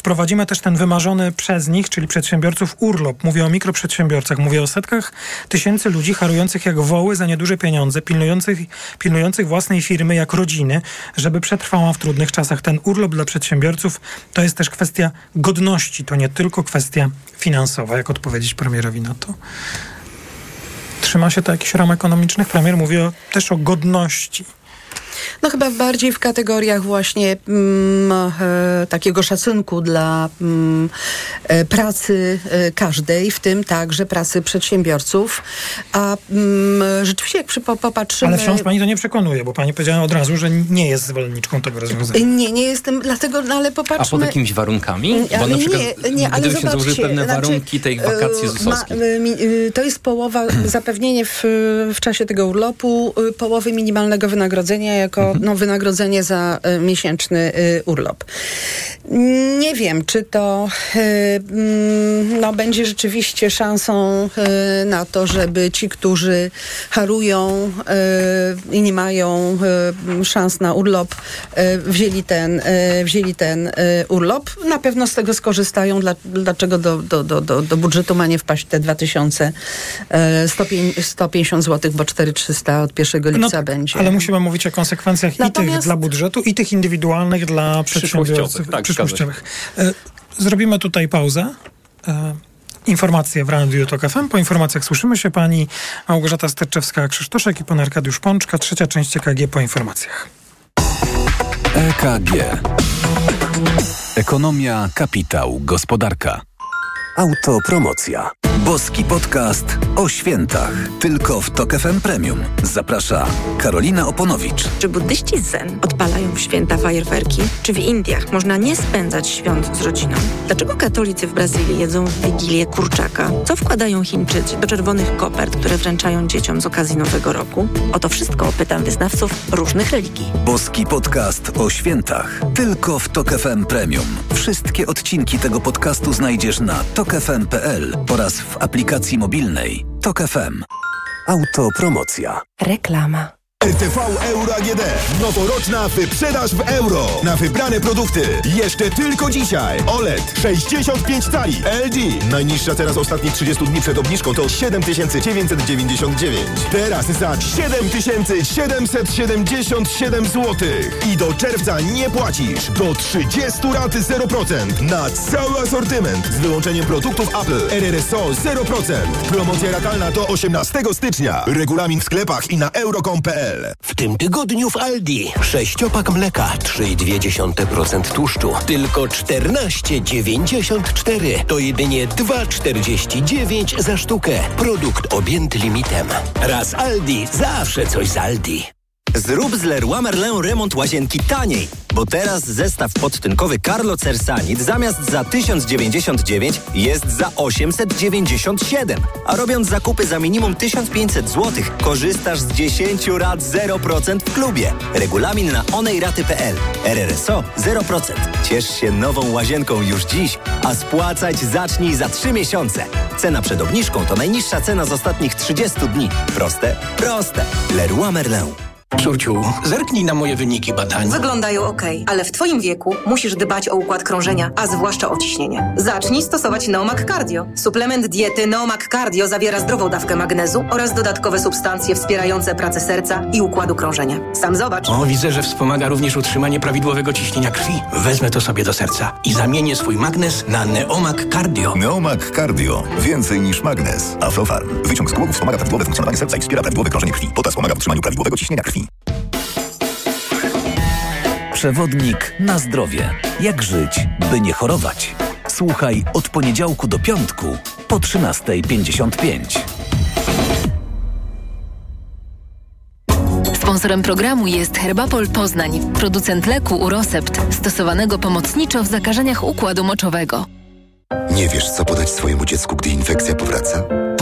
wprowadzimy też ten wymarzony przez nich, czyli przedsiębiorców urlop. Mówię o mikroprzedsiębiorcach, mówię o setkach tysięcy ludzi harujących jak woły za nieduże pieniądze, pilnujących, pilnujących własnej firmy jak rodziny, żeby przetrwała w trudnych czasach. Ten urlop dla przedsiębiorców to jest też kwestia godności, to nie tylko kwestia finansowa. Jak odpowiedzieć premierowi na to? Trzyma się to jakichś ram ekonomicznych? Premier mówi o, też o godności. No chyba bardziej w kategoriach właśnie mm, e, takiego szacunku dla mm, e, pracy e, każdej, w tym także pracy przedsiębiorców. A mm, rzeczywiście jak przy, po, popatrzymy... Ale wciąż pani to nie przekonuje, bo pani powiedziała od razu, że nie jest zwolenniczką tego rozwiązania. Nie, nie jestem, dlatego, no ale A popatrzmy... pod jakimiś warunkami? Mm, Bo na przykład nie, nie, ale gdyby się założyły zobaczcie, pewne znaczy, warunki tej wakacji e, mi- y, To jest połowa, zapewnienie w, w czasie tego urlopu połowy minimalnego wynagrodzenia jako Mhm. no, wynagrodzenie za y, miesięczny y, urlop. Nie wiem, czy to y, mm, no, będzie rzeczywiście szansą na to, żeby ci, którzy harują i nie mają szans na urlop, wzięli ten, wzięli ten urlop. Na pewno z tego skorzystają. Dla, dlaczego do, do, do, do, budżetu ma nie wpaść te 2150 zł, bo 4300 od 1 lipca No będzie. Ale musimy mówić o konsekwencjach i tych Natomiast- dla budżetu, i tych indywidualnych dla przedsiębiorców. Przyszłościowych, tak, przyszłościowych. E, Zrobimy tutaj pauzę. E, Informacje w Radiu Tok FM. Po informacjach słyszymy się pani Małgorzata Sterczewska-Krzysztoszek i pan Arkadiusz Pączka. Trzecia część EKG po informacjach. EKG. Ekonomia, kapitał, gospodarka. Autopromocja. Boski podcast o świętach. Tylko w Tok FM Premium. Zaprasza Karolina Oponowicz. Czy buddyści zen odpalają w święta fajerwerki? Czy w Indiach można nie spędzać świąt z rodziną? Dlaczego katolicy w Brazylii jedzą w Wigilię kurczaka? Co wkładają Chińczycy do czerwonych kopert, które wręczają dzieciom z okazji Nowego Roku? O to wszystko pytam wyznawców różnych religii. Boski podcast o świętach. Tylko w Tok FM Premium. Wszystkie odcinki tego podcastu znajdziesz na tokefm.pl oraz w aplikacji mobilnej Tok FM. Autopromocja. Reklama. RTV Euro AGD. Noworoczna wyprzedaż w euro. Na wybrane produkty. Jeszcze tylko dzisiaj. OLED 65 cali LG. Najniższa teraz ostatnich 30 dni przed obniżką to 7999. Teraz za 7777 zł. I do czerwca nie płacisz. Do 30 lat 0%. Na cały asortyment. Z wyłączeniem produktów Apple. RRSO 0%. Promocja ratalna do 18 stycznia. Regulamin w sklepach i na euro.com.pl W tym tygodniu w Aldi sześciopak mleka 3,2% tłuszczu. Tylko 14,94. To jedynie 2,49 za sztukę. Produkt objęty limitem. Raz Aldi, zawsze coś z Aldi. Zrób z Leroy Merlin remont łazienki taniej, bo teraz zestaw podtynkowy Carlo Cersanit zamiast za 1099 jest za 897. A robiąc zakupy za minimum 1500 zł, korzystasz z 10 rat 0% w klubie. Regulamin na onejraty.pl. RRSO 0%. Ciesz się nową łazienką już dziś, a spłacać zacznij za 3 miesiące. Cena przed obniżką to najniższa cena z ostatnich 30 dni. Proste? Proste. Leroy Merlin. Córciu, zerknij na moje wyniki badań. Wyglądają ok, ale w Twoim wieku musisz dbać o układ krążenia, a zwłaszcza o ciśnienie. Zacznij stosować Neomak Cardio. Suplement diety Neomak Cardio zawiera zdrową dawkę magnezu oraz dodatkowe substancje wspierające pracę serca i układu krążenia. Sam zobacz. O, widzę, że wspomaga również utrzymanie prawidłowego ciśnienia krwi. Wezmę to sobie do serca i zamienię swój magnes na Neomak Cardio. Neomak Cardio. Więcej niż magnes. Aflofarm. Wyciąg z głowy wspomaga prawidłowe funkcjonowanie serca i wspiera prawidłowe krążenie krwi. Potas pomaga w utrzymaniu prawidłowego ciśnienia krwi. Przewodnik na zdrowie. Jak żyć, by nie chorować? Słuchaj od poniedziałku do piątku po 13.55. Sponsorem programu jest Herbapol Poznań, producent leku Urosept, stosowanego pomocniczo w zakażeniach układu moczowego. Nie wiesz, co podać swojemu dziecku, gdy infekcja powraca?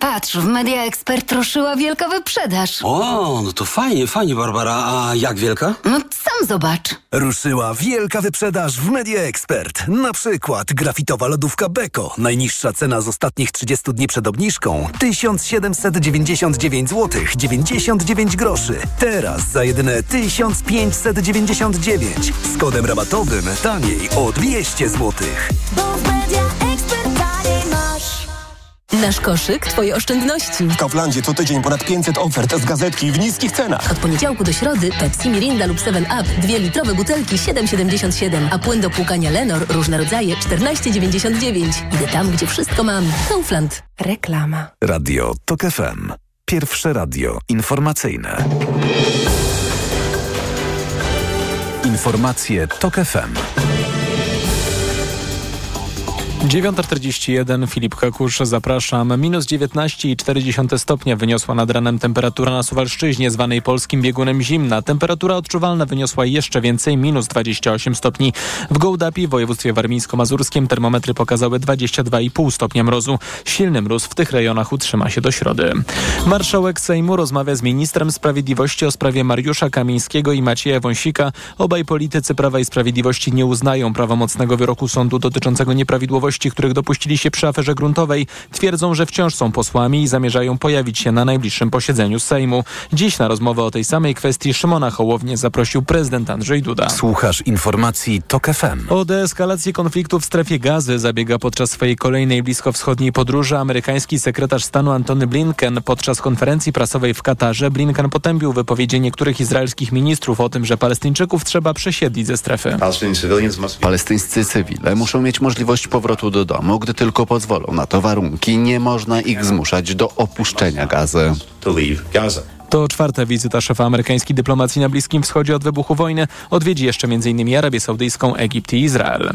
patrz, w Media Expert ruszyła wielka wyprzedaż. O, no to fajnie, fajnie, Barbara. A jak wielka? No sam zobacz. Ruszyła wielka wyprzedaż w Media Expert. Na przykład grafitowa lodówka Beko. Najniższa cena z ostatnich 30 dni przed obniżką 1799 zł 99 groszy. Teraz za jedyne 1599. Z kodem rabatowym taniej o 200 zł. Nasz koszyk, Twoje oszczędności. W Kauflandzie co tydzień ponad 500 ofert z gazetki w niskich cenach. Od poniedziałku do środy Pepsi, Mirinda lub 7up, dwie litrowe butelki 7,77, a płyn do płukania Lenor, różne rodzaje 14,99. Idę tam, gdzie wszystko mam. Kaufland. Reklama. Radio TOK FM. Pierwsze radio informacyjne. Informacje TOK FM. 9.41, Filip Kakusz, zapraszam. Minus 19,4 stopnia wyniosła nad ranem temperatura na Suwalszczyźnie, zwanej polskim biegunem zimna. Temperatura odczuwalna wyniosła jeszcze więcej, minus 28 stopni. W Gołdapi, województwie warmińsko-mazurskim, termometry pokazały 22,5 stopnia mrozu. Silny mróz w tych rejonach utrzyma się do środy. Marszałek Sejmu rozmawia z ministrem sprawiedliwości o sprawie Mariusza Kamińskiego i Macieja Wąsika. Obaj politycy Prawa i Sprawiedliwości nie uznają prawomocnego wyroku sądu dotyczącego nieprawidłowości których dopuścili się przy aferze gruntowej, twierdzą, że wciąż są posłami i zamierzają pojawić się na najbliższym posiedzeniu Sejmu. Dziś na rozmowę o tej samej kwestii Szymona Hołownię zaprosił prezydent Andrzej Duda. Słuchasz informacji TOK FM. O deeskalację konfliktu w strefie gazy zabiega podczas swojej kolejnej bliskowschodniej podróży amerykański sekretarz stanu Antony Blinken. Podczas konferencji prasowej w Katarze Blinken potępił wypowiedzi niektórych izraelskich ministrów o tym, że Palestyńczyków trzeba przesiedlić ze strefy. Palestyńscy cywile muszą mieć możliwość powrotu do domu, gdy tylko pozwolą na to warunki. Nie można ich zmuszać do opuszczenia gazy. To czwarta wizyta szefa amerykańskiej dyplomacji na Bliskim Wschodzie od wybuchu wojny. Odwiedzi jeszcze m.in. Arabię Saudyjską, Egipt i Izrael.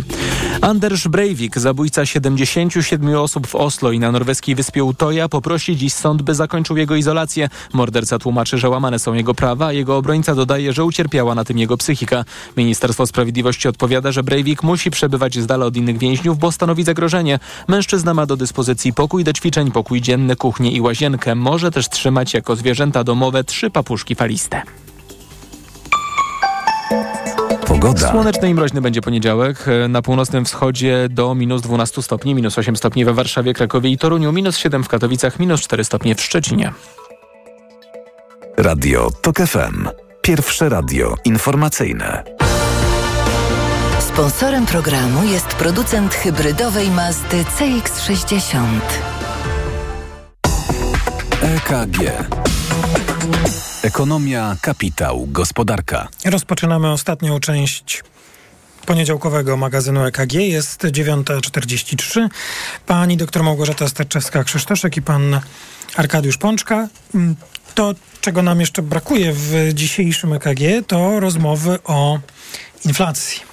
Anders Breivik, zabójca 77 osób w Oslo i na norweskiej wyspie Utoja, poprosi dziś sąd, by zakończył jego izolację. Morderca tłumaczy, że łamane są jego prawa, a jego obrońca dodaje, że ucierpiała na tym jego psychika. Ministerstwo Sprawiedliwości odpowiada, że Breivik musi przebywać z dala od innych więźniów, bo stanowi zagrożenie. Mężczyzna ma do dyspozycji pokój do ćwiczeń, pokój dzienny, kuchnię i łazienkę. Może też trzymać jako zwierzęta domowe trzy papuszki faliste. Pogoda. Słoneczny i mroźny będzie poniedziałek. Na północnym wschodzie do minus 12 stopni, minus 8 stopni we Warszawie, Krakowie i Toruniu, minus 7 w Katowicach, minus 4 stopnie w Szczecinie. Radio TOK FM. Pierwsze radio informacyjne. Sponsorem programu jest producent hybrydowej Mazdy CX-60. EKG. Ekonomia, kapitał, gospodarka. Rozpoczynamy ostatnią część poniedziałkowego magazynu EKG. Jest 9.43. Pani doktor Małgorzata Sterczewska-Krzysztoszek i pan Arkadiusz Pączka. To, czego nam jeszcze brakuje w dzisiejszym EKG, to rozmowy o inflacji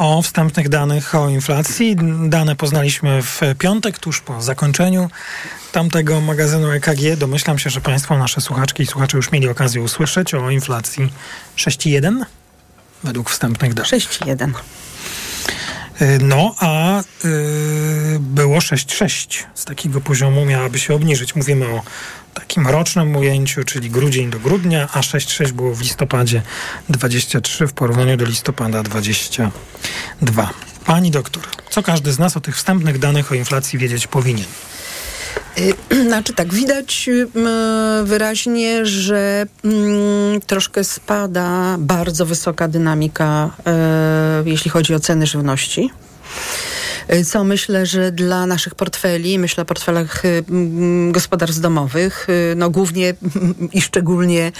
o wstępnych danych o inflacji. Dane poznaliśmy w piątek, tuż po zakończeniu tamtego magazynu EKG. Domyślam się, że Państwo, nasze słuchaczki i słuchacze już mieli okazję usłyszeć o inflacji 6,1 według wstępnych danych. 6,1. No, a y, było 6,6. Z takiego poziomu miałaby się obniżyć. Mówimy o takim rocznym ujęciu, czyli grudzień do grudnia, a 6,6 było w listopadzie 23 w porównaniu do listopada 22. Pani doktor, co każdy z nas o tych wstępnych danych o inflacji wiedzieć powinien? Znaczy tak, widać wyraźnie, że mm, troszkę spada bardzo wysoka dynamika, e, jeśli chodzi o ceny żywności co myślę, że dla naszych portfeli, myślę o portfelach y, gospodarstw domowych, y, no głównie i szczególnie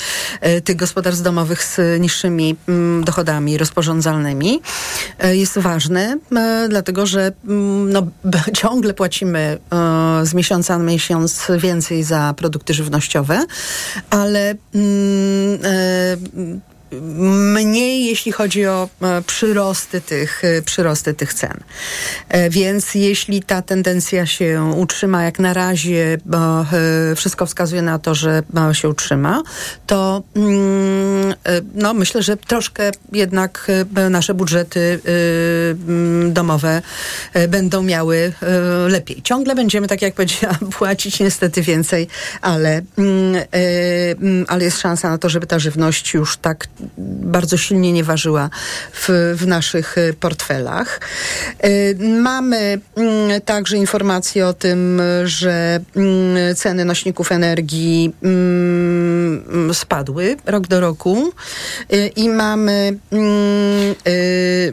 y, tych gospodarstw domowych z niższymi dochodami rozporządzalnymi, jest ważne, dlatego że no, ciągle płacimy z miesiąca na miesiąc więcej za produkty żywnościowe, ale mniej, jeśli chodzi o e, przyrosty tych, e, przyrosty tych cen. E, więc jeśli ta tendencja się utrzyma, jak na razie bo wszystko wskazuje na to, że się utrzyma, to mm, no, myślę, że troszkę jednak nasze budżety mm, domowe będą miały lepiej. Ciągle będziemy, tak jak powiedziałam, płacić niestety więcej, ale, mm, ale jest szansa na to, żeby ta żywność już tak bardzo silnie nie ważyła w, w naszych y, portfelach. Y, mamy mm, także informacje o tym, że mm, ceny nośników energii mm, spadły rok do roku y, i mamy,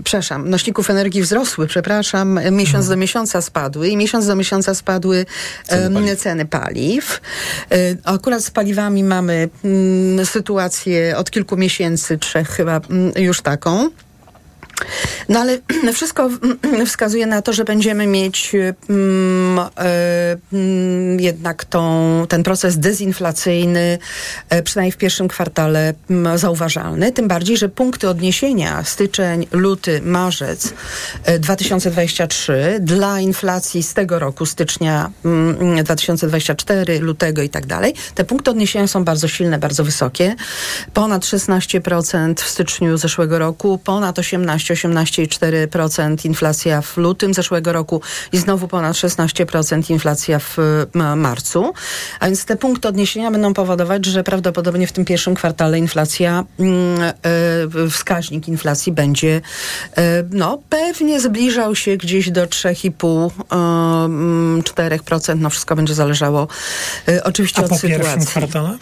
przepraszam, nośników energii wzrosły, przepraszam, miesiąc mhm. do miesiąca spadły i miesiąc do miesiąca spadły ceny paliw. Ceny paliw. Akurat z paliwami mamy sytuację od kilku miesięcy, trzech chyba mm, już taką. No ale wszystko wskazuje na to, że będziemy mieć mm, e, mm, jednak tą, ten proces dezinflacyjny e, przynajmniej w pierwszym kwartale mm, zauważalny. Tym bardziej, że punkty odniesienia styczeń, luty, marzec e, 2023 dla inflacji z tego roku, stycznia 2024, lutego i tak dalej, te punkty odniesienia są bardzo silne, bardzo wysokie. Ponad 16% w styczniu zeszłego roku, ponad 18 18,4% inflacja w lutym zeszłego roku i znowu ponad 16% inflacja w marcu. A więc te punkty odniesienia będą powodować, że prawdopodobnie w tym pierwszym kwartale inflacja, mm, e, wskaźnik inflacji będzie e, no pewnie zbliżał się gdzieś do 3,5-4%. E, no wszystko będzie zależało oczywiście A od po sytuacji. Pierwszym kwartale?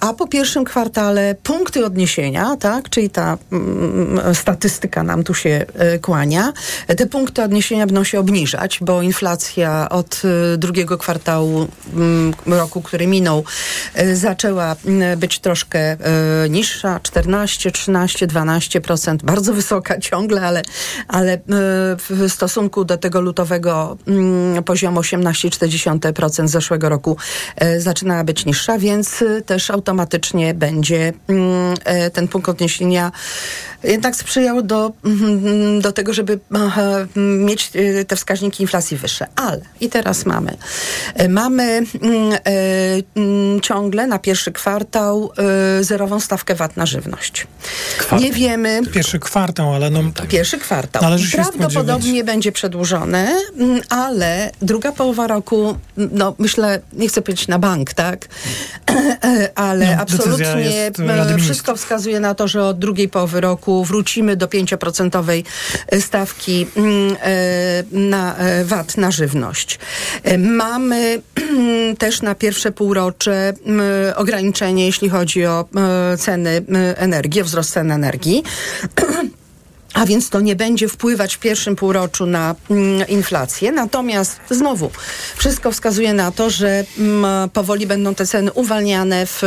A po pierwszym kwartale punkty odniesienia, tak, czyli ta mm, statystyka nam tu się e, kłania. Te punkty odniesienia będą się obniżać, bo inflacja od e, drugiego kwartału mm, roku, który minął, e, zaczęła mm, być troszkę niższa, 14, 13, 12%, bardzo wysoka ciągle, ale, ale w stosunku do tego lutowego mm, poziomu 18,4% zeszłego roku zaczynała być niższa, więc też automatycznie będzie ten punkt odniesienia jednak sprzyjał do, do tego, żeby mieć e, te wskaźniki inflacji wyższe. Ale i teraz mamy. E, mamy mm, e, mm, ciągle na pierwszy kwartał zerową stawkę VAT na żywność. Kwartał. Nie wiemy. Pierwszy kwartał, ale no. Tak. Pierwszy kwartał. Prawdopodobnie będzie przedłużony, ale druga połowa roku, no myślę, nie chcę powiedzieć na bank, tak? ale no, absolutnie wszystko wskazuje na to, że od drugiej połowy roku wrócimy do 5% e, stawki mm, e, na e, VAT na żywność. Mamy też na pierwsze półrocze ograniczenie, jeśli chodzi o ceny energii, o wzrost cen energii. A więc to nie będzie wpływać w pierwszym półroczu na inflację. Natomiast znowu wszystko wskazuje na to, że powoli będą te ceny uwalniane w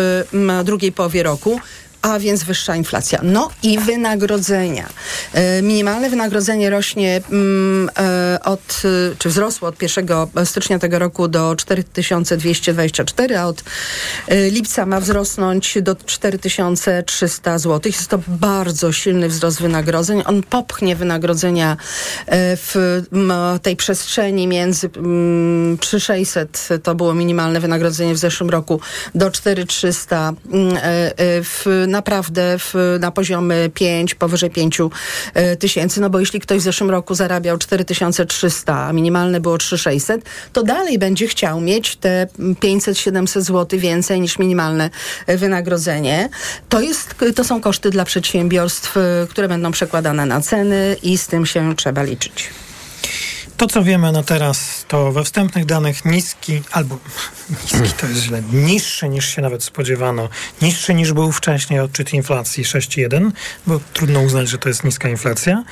drugiej połowie roku a więc wyższa inflacja. No i wynagrodzenia. E, minimalne wynagrodzenie rośnie mm, e, od, czy wzrosło od 1 stycznia tego roku do 4224, a od e, lipca ma wzrosnąć do 4300 zł. Jest to bardzo silny wzrost wynagrodzeń. On popchnie wynagrodzenia w tej przestrzeni między 3600, to było minimalne wynagrodzenie w zeszłym roku, do 4300 w naprawdę w, na poziomie 5, powyżej 5 e, tysięcy, no bo jeśli ktoś w zeszłym roku zarabiał 4300, a minimalne było 3600, to dalej będzie chciał mieć te 500-700 zł więcej niż minimalne e, wynagrodzenie. To, jest, to są koszty dla przedsiębiorstw, e, które będą przekładane na ceny i z tym się trzeba liczyć. To, co wiemy na teraz, to we wstępnych danych niski, albo niski to jest źle, niższy niż się nawet spodziewano, niższy niż był wcześniej odczyt inflacji 6,1, bo trudno uznać, że to jest niska inflacja.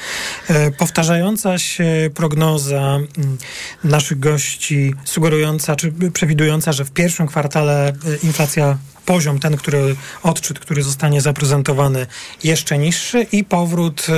E, powtarzająca się prognoza mm, naszych gości, sugerująca, czy przewidująca, że w pierwszym kwartale e, inflacja poziom ten, który odczyt, który zostanie zaprezentowany jeszcze niższy i powrót e,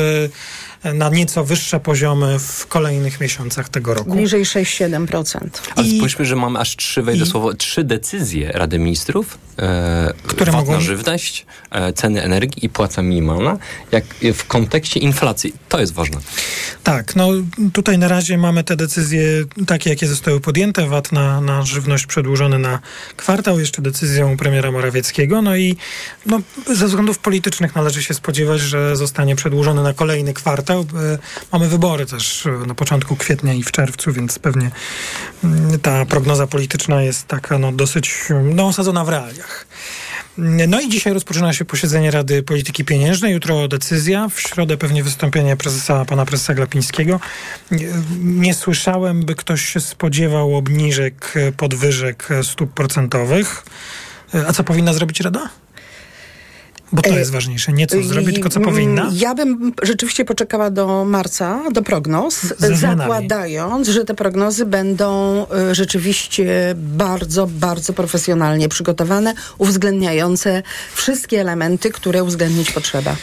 na nieco wyższe poziomy w kolejnych miesiącach tego roku. Bliżej 6-7%. Ale I, spójrzmy, że mamy aż trzy, wejdę słowo, trzy decyzje Rady Ministrów, e, które mogą... na żywność, e, ceny energii i płaca minimalna, jak w kontekście inflacji. To jest ważne. Tak, no tutaj na razie mamy te decyzje takie, jakie zostały podjęte. VAT na, na żywność przedłużony na kwartał, jeszcze decyzją premiera Morawieckiego. No i no, ze względów politycznych należy się spodziewać, że zostanie przedłużony na kolejny kwartał E, mamy wybory też e, na początku kwietnia i w czerwcu, więc pewnie mm, ta prognoza polityczna jest taka no, dosyć no, osadzona w realiach. No i dzisiaj rozpoczyna się posiedzenie Rady Polityki Pieniężnej, jutro decyzja, w środę pewnie wystąpienie prezesa, pana prezesa Glapińskiego. Nie, słyszałem, by ktoś się spodziewał obniżek, podwyżek stóp procentowych. E, a co powinna zrobić Rada? Bo to e, jest ważniejsze. Nie co zrobi, tylko co powinna. Ja bym rzeczywiście poczekała do marca, do prognoz, zakładając, że te prognozy będą e, rzeczywiście bardzo, bardzo profesjonalnie przygotowane, uwzględniające wszystkie elementy, które uwzględnić potrzeba.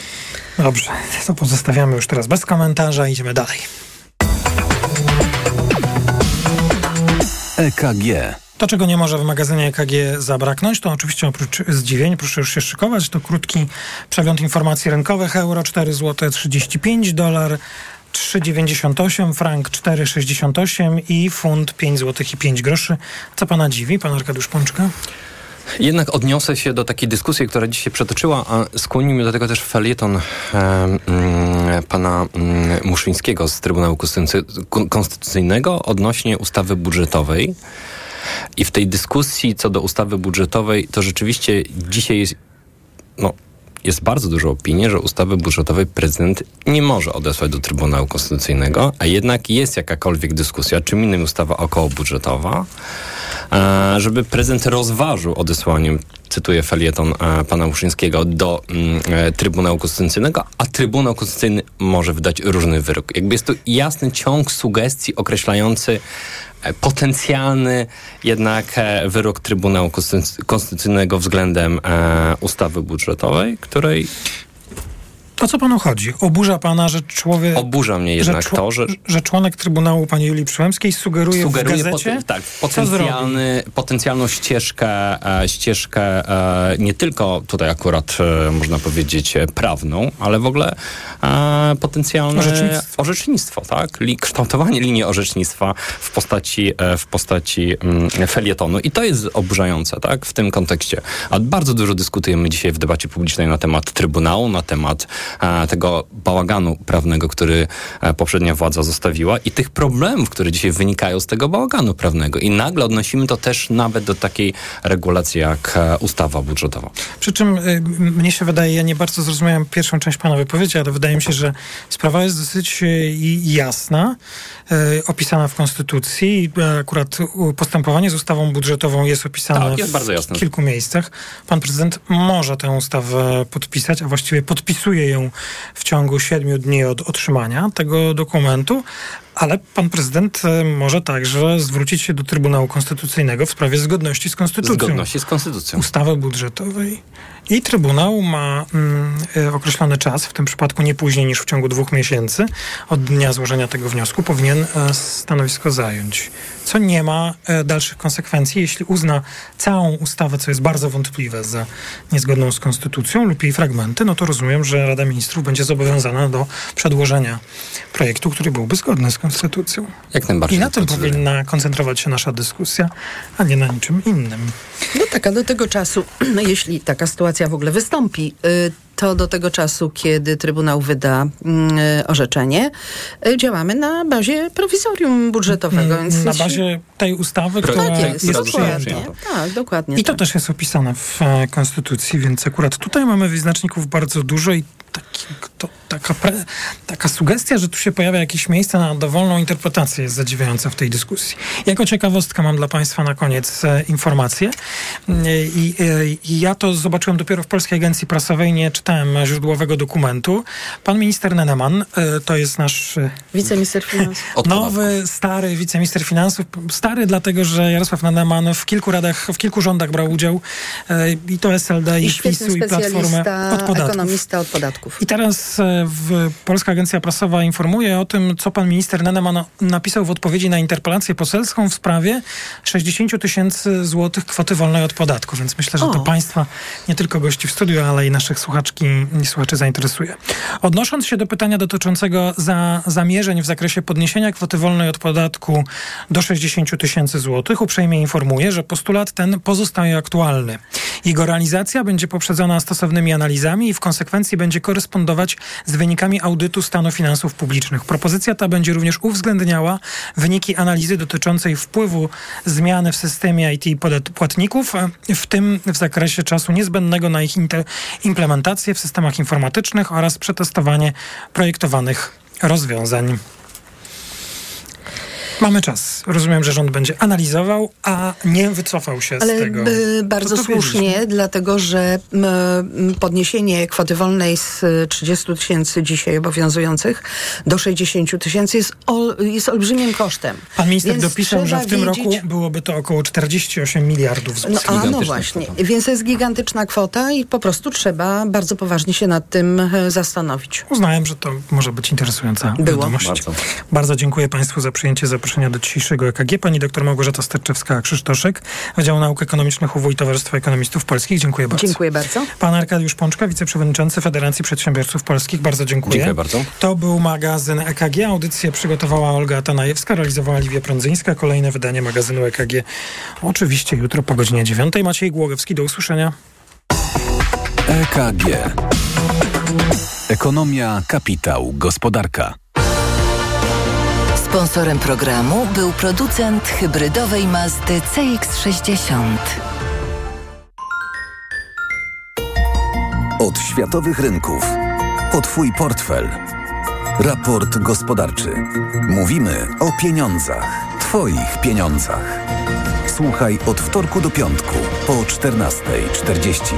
Dobrze, to pozostawiamy już teraz bez komentarza, idziemy dalej. EKG to, czego nie może w magazynie EKG zabraknąć, to oczywiście oprócz zdziwień, proszę już się szykować, to krótki przegląd informacji rynkowych. Euro 4 zł 35, dolar 3,98, frank 4,68 i funt 5 zł i 5 groszy. Co pana dziwi, pan Arkadiusz Pączka? Jednak odniosę się do takiej dyskusji, która dzisiaj przetoczyła, a skłonił mnie do tego też felieton e, pana mm, Muszyńskiego z Trybunału Konstytucyjnego odnośnie ustawy budżetowej. I w tej dyskusji co do ustawy budżetowej, to rzeczywiście dzisiaj jest, no, jest bardzo dużo opinii, że ustawy budżetowej prezydent nie może odesłać do Trybunału Konstytucyjnego, a jednak jest jakakolwiek dyskusja, czym innym ustawa okołobudżetowa, e, żeby prezydent rozważył odesłaniem cytuję felieton e, pana Łuszyńskiego, do mm, e, Trybunału Konstytucyjnego, a Trybunał Konstytucyjny może wydać różny wyrok. Jakby jest to jasny ciąg sugestii określający potencjalny jednak e, wyrok Trybunału Konstytuc- Konstytucyjnego względem e, ustawy budżetowej, której O co panu chodzi? Oburza pana, że człowiek... oburza mnie jednak że, to, że że członek Trybunału pani Julii Przyłębskiej sugeruje, sugeruje w gazecie, pot- tak, potencjalny, potencjalną ścieżkę, e, ścieżkę e, nie tylko tutaj akurat e, można powiedzieć prawną, ale w ogóle potencjalne Orzecznictwo. orzecznictwo, tak? Kształtowanie linii orzecznictwa w postaci, w postaci mm, felietonu. I to jest oburzające, tak? W tym kontekście. A bardzo dużo dyskutujemy dzisiaj w debacie publicznej na temat Trybunału, na temat tego bałaganu prawnego, który e, poprzednia władza zostawiła i tych problemów, które dzisiaj wynikają z tego bałaganu prawnego. I nagle odnosimy to też nawet do takiej regulacji jak e, ustawa budżetowa. Przy czym mnie się wydaje, ja nie bardzo zrozumiałem pierwszą część pana wypowiedzi, ale wydaje mi się, że sprawa jest dosyć jasna, opisana w Konstytucji. Akurat postępowanie z ustawą budżetową jest opisane Tak, jest w kilku miejscach. Pan prezydent może tę ustawę podpisać, a właściwie podpisuje ją w ciągu siedmiu dni od otrzymania tego dokumentu. Ale pan prezydent y, może także zwrócić się do Trybunału Konstytucyjnego w sprawie zgodności z Konstytucją Zgodności z konstytucją. ustawy budżetowej. I Trybunał ma mm, y, określony czas, w tym przypadku nie później niż w ciągu dwóch miesięcy od dnia złożenia tego wniosku, powinien e, stanowisko zająć. Co nie ma e, dalszych konsekwencji, jeśli uzna całą ustawę, co jest bardzo wątpliwe, za niezgodną z konstytucją lub jej fragmenty, no to rozumiem, że Rada Ministrów będzie zobowiązana do przedłożenia projektu, który byłby zgodny z konstytucją. Jak najbardziej. I na tym powinna koncentrować się nasza dyskusja, a nie na niczym innym. No tak, a do tego czasu, no jeśli taka sytuacja w ogóle wystąpi, y, to do tego czasu, kiedy Trybunał wyda mm, y, orzeczenie, y, działamy na bazie prowizorium budżetowego. Więc Mm, na jeśli- bazie tej ustawy, która tak jest, jest dokładnie. Tak, dokładnie. I to tak. też jest opisane w e, Konstytucji, więc akurat tutaj mamy wyznaczników bardzo dużo i taki, to, taka, pre, taka sugestia, że tu się pojawia jakieś miejsce na dowolną interpretację jest zadziwiająca w tej dyskusji. Jako ciekawostkę mam dla Państwa na koniec e, informację I, e, I ja to zobaczyłem dopiero w Polskiej Agencji Prasowej, nie czytałem źródłowego dokumentu. Pan minister Neneman, e, to jest nasz e, Wiceminister finansów. Nowy, stary wiceminister finansów. Stary dlatego, że Jarosław Nademan w kilku radach, w kilku rządach brał udział e, i to SLD, i, I PiSu, i Platformę od podatków. ekonomista od podatków. I teraz Polska Agencja Prasowa informuje o tym, co pan minister Neneman napisał w odpowiedzi na interpelację poselską w sprawie 60 tysięcy złotych kwoty wolnej od podatku. Więc myślę, że to O. państwa, nie tylko gości w studiu, ale i naszych słuchaczki i słuchaczy zainteresuje. Odnosząc się do pytania dotyczącego za, zamierzeń w zakresie podniesienia kwoty wolnej od podatku do 60 tysięcy złotych, uprzejmie informuję, że postulat ten pozostaje aktualny. Jego realizacja będzie poprzedzona stosownymi analizami i w konsekwencji będzie korespondować z wynikami audytu stanu finansów publicznych. Propozycja ta będzie również uwzględniała wyniki analizy dotyczącej wpływu zmiany w systemie IT płatników, w tym w zakresie czasu niezbędnego na ich inte- w systemach informatycznych oraz przetestowanie projektowanych rozwiązań. Mamy czas. Rozumiem, że rząd będzie analizował, a nie wycofał się Ale z tego. y, bardzo słusznie, dlatego że podniesienie kwoty wolnej z y, 30 tysięcy dzisiaj obowiązujących do 60 tysięcy jest, ol, jest olbrzymim kosztem. Pan minister Więc dopisał, że w tym wiedzieć- roku byłoby to około 48 miliardów No, złotych. a no właśnie, więc to jest gigantyczna kwota i po prostu trzeba bardzo poważnie się nad tym e, zastanowić. Uznałem, że to może być interesująca Było. wiadomość. Bardzo. Bardzo dziękuję Państwu za przyjęcie zaproszenia do dzisiejszego EKG. Pani doktor Małgorzata Sterczewska-Krzysztoszek, Wydział Nauk Ekonomicznych UW i Towarzystwa Ekonomistów Polskich. Dziękuję bardzo. Dziękuję bardzo. Pan Arkadiusz Pączka, wiceprzewodniczący Federacji Przedsiębiorców Polskich. Bardzo dziękuję. Dziękuję bardzo. To był magazyn EKG. Audycję przygotowała Olga Atanajewska, realizowała Liwia Prądzyńska. Kolejne wydanie magazynu EKG oczywiście jutro po godzinie 9. Maciej Głogowski, do usłyszenia. EKG. Ekonomia, kapitał, gospodarka. Sponsorem programu był producent hybrydowej Mazdy CX-60. Od światowych rynków. O Twój portfel. Raport gospodarczy. Mówimy o pieniądzach. Twoich pieniądzach. Słuchaj od wtorku do piątku po 14.40.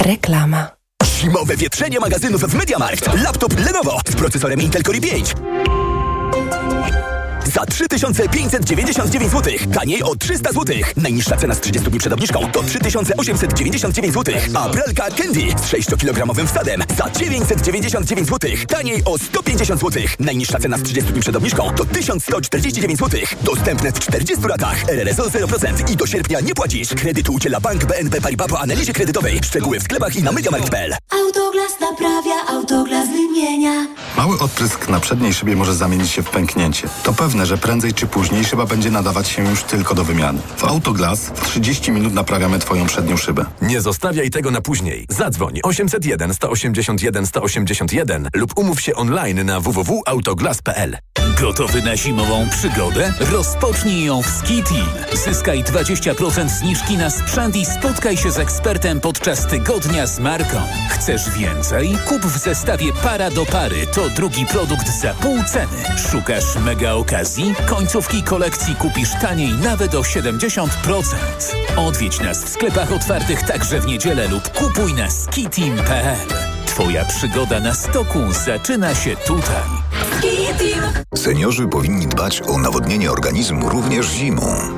Reklama. Zimowe wietrzenie magazynów w Mediamarkt. Laptop Lenovo z procesorem Intel Core i5. Za 3599 zł. Taniej o 300 zł. Najniższa cena z 30 dni przed obniżką to 3899 zł. A pralka Candy z 6-kilogramowym wsadem za 999 zł. Taniej o 150 zł. Najniższa cena z 30 dni przed obniżką to 1149 zł. Dostępne w 40 latach. RRSO 0% i do sierpnia nie płacisz. Kredytu udziela Bank BNP Paribas po analizie kredytowej. Szczegóły w sklepach i na mediamarkt.pl. Autoglas naprawia, autoglas wymienia. Mały odprysk na przedniej szybie może zamienić się w pęknięcie. To pewne, że prędzej czy później szyba będzie nadawać się już tylko do wymiany. W Autoglas w 30 minut naprawiamy Twoją przednią szybę. Nie zostawiaj tego na później. Zadzwoń 801 181 181 lub umów się online na www.autoglas.pl. Gotowy na zimową przygodę? Rozpocznij ją w Ski Team. Zyskaj 20% zniżki na sprzęt i spotkaj się z ekspertem podczas tygodnia z marką. Chcesz więcej? Kup w zestawie para do pary. To drugi produkt za pół ceny. Szukasz mega okazji? Końcówki kolekcji kupisz taniej nawet o 70%. Odwiedź nas w sklepach otwartych także w niedzielę lub kupuj na skiteam.pl. Twoja przygoda na stoku zaczyna się tutaj. Seniorzy powinni dbać o nawodnienie organizmu również zimą.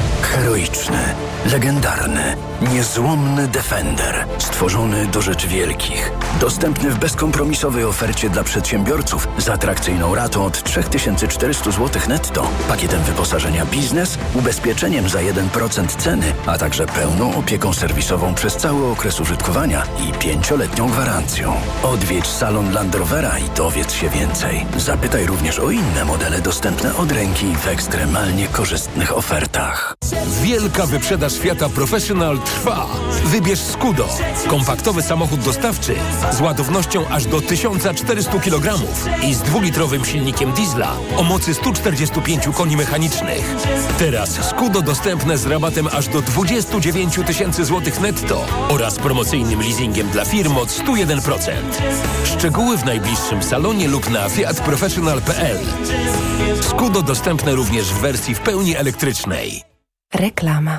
Heroiczny, legendarny, niezłomny Defender. Stworzony do rzeczy wielkich. Dostępny w bezkompromisowej ofercie dla przedsiębiorców z atrakcyjną ratą od 3400 zł netto, pakietem wyposażenia biznes, ubezpieczeniem za 1% ceny, a także pełną opieką serwisową przez cały okres użytkowania i pięcioletnią gwarancją. Odwiedź salon Land Rovera i dowiedz się więcej. Zapytaj również o inne modele dostępne od ręki w ekstremalnie korzystnych ofertach. Wielka wyprzedaż Fiata Professional trwa. Wybierz Skudo. Kompaktowy samochód dostawczy z ładownością aż do 1400 kg i z dwulitrowym silnikiem diesla o mocy 145 koni mechanicznych. Teraz Skudo dostępne z rabatem aż do 29 tysięcy złotych netto oraz promocyjnym leasingiem dla firm od 101%. Szczegóły w najbliższym salonie lub na fiatprofessional.pl. Skudo dostępne również w wersji w pełni elektrycznej. Reklama.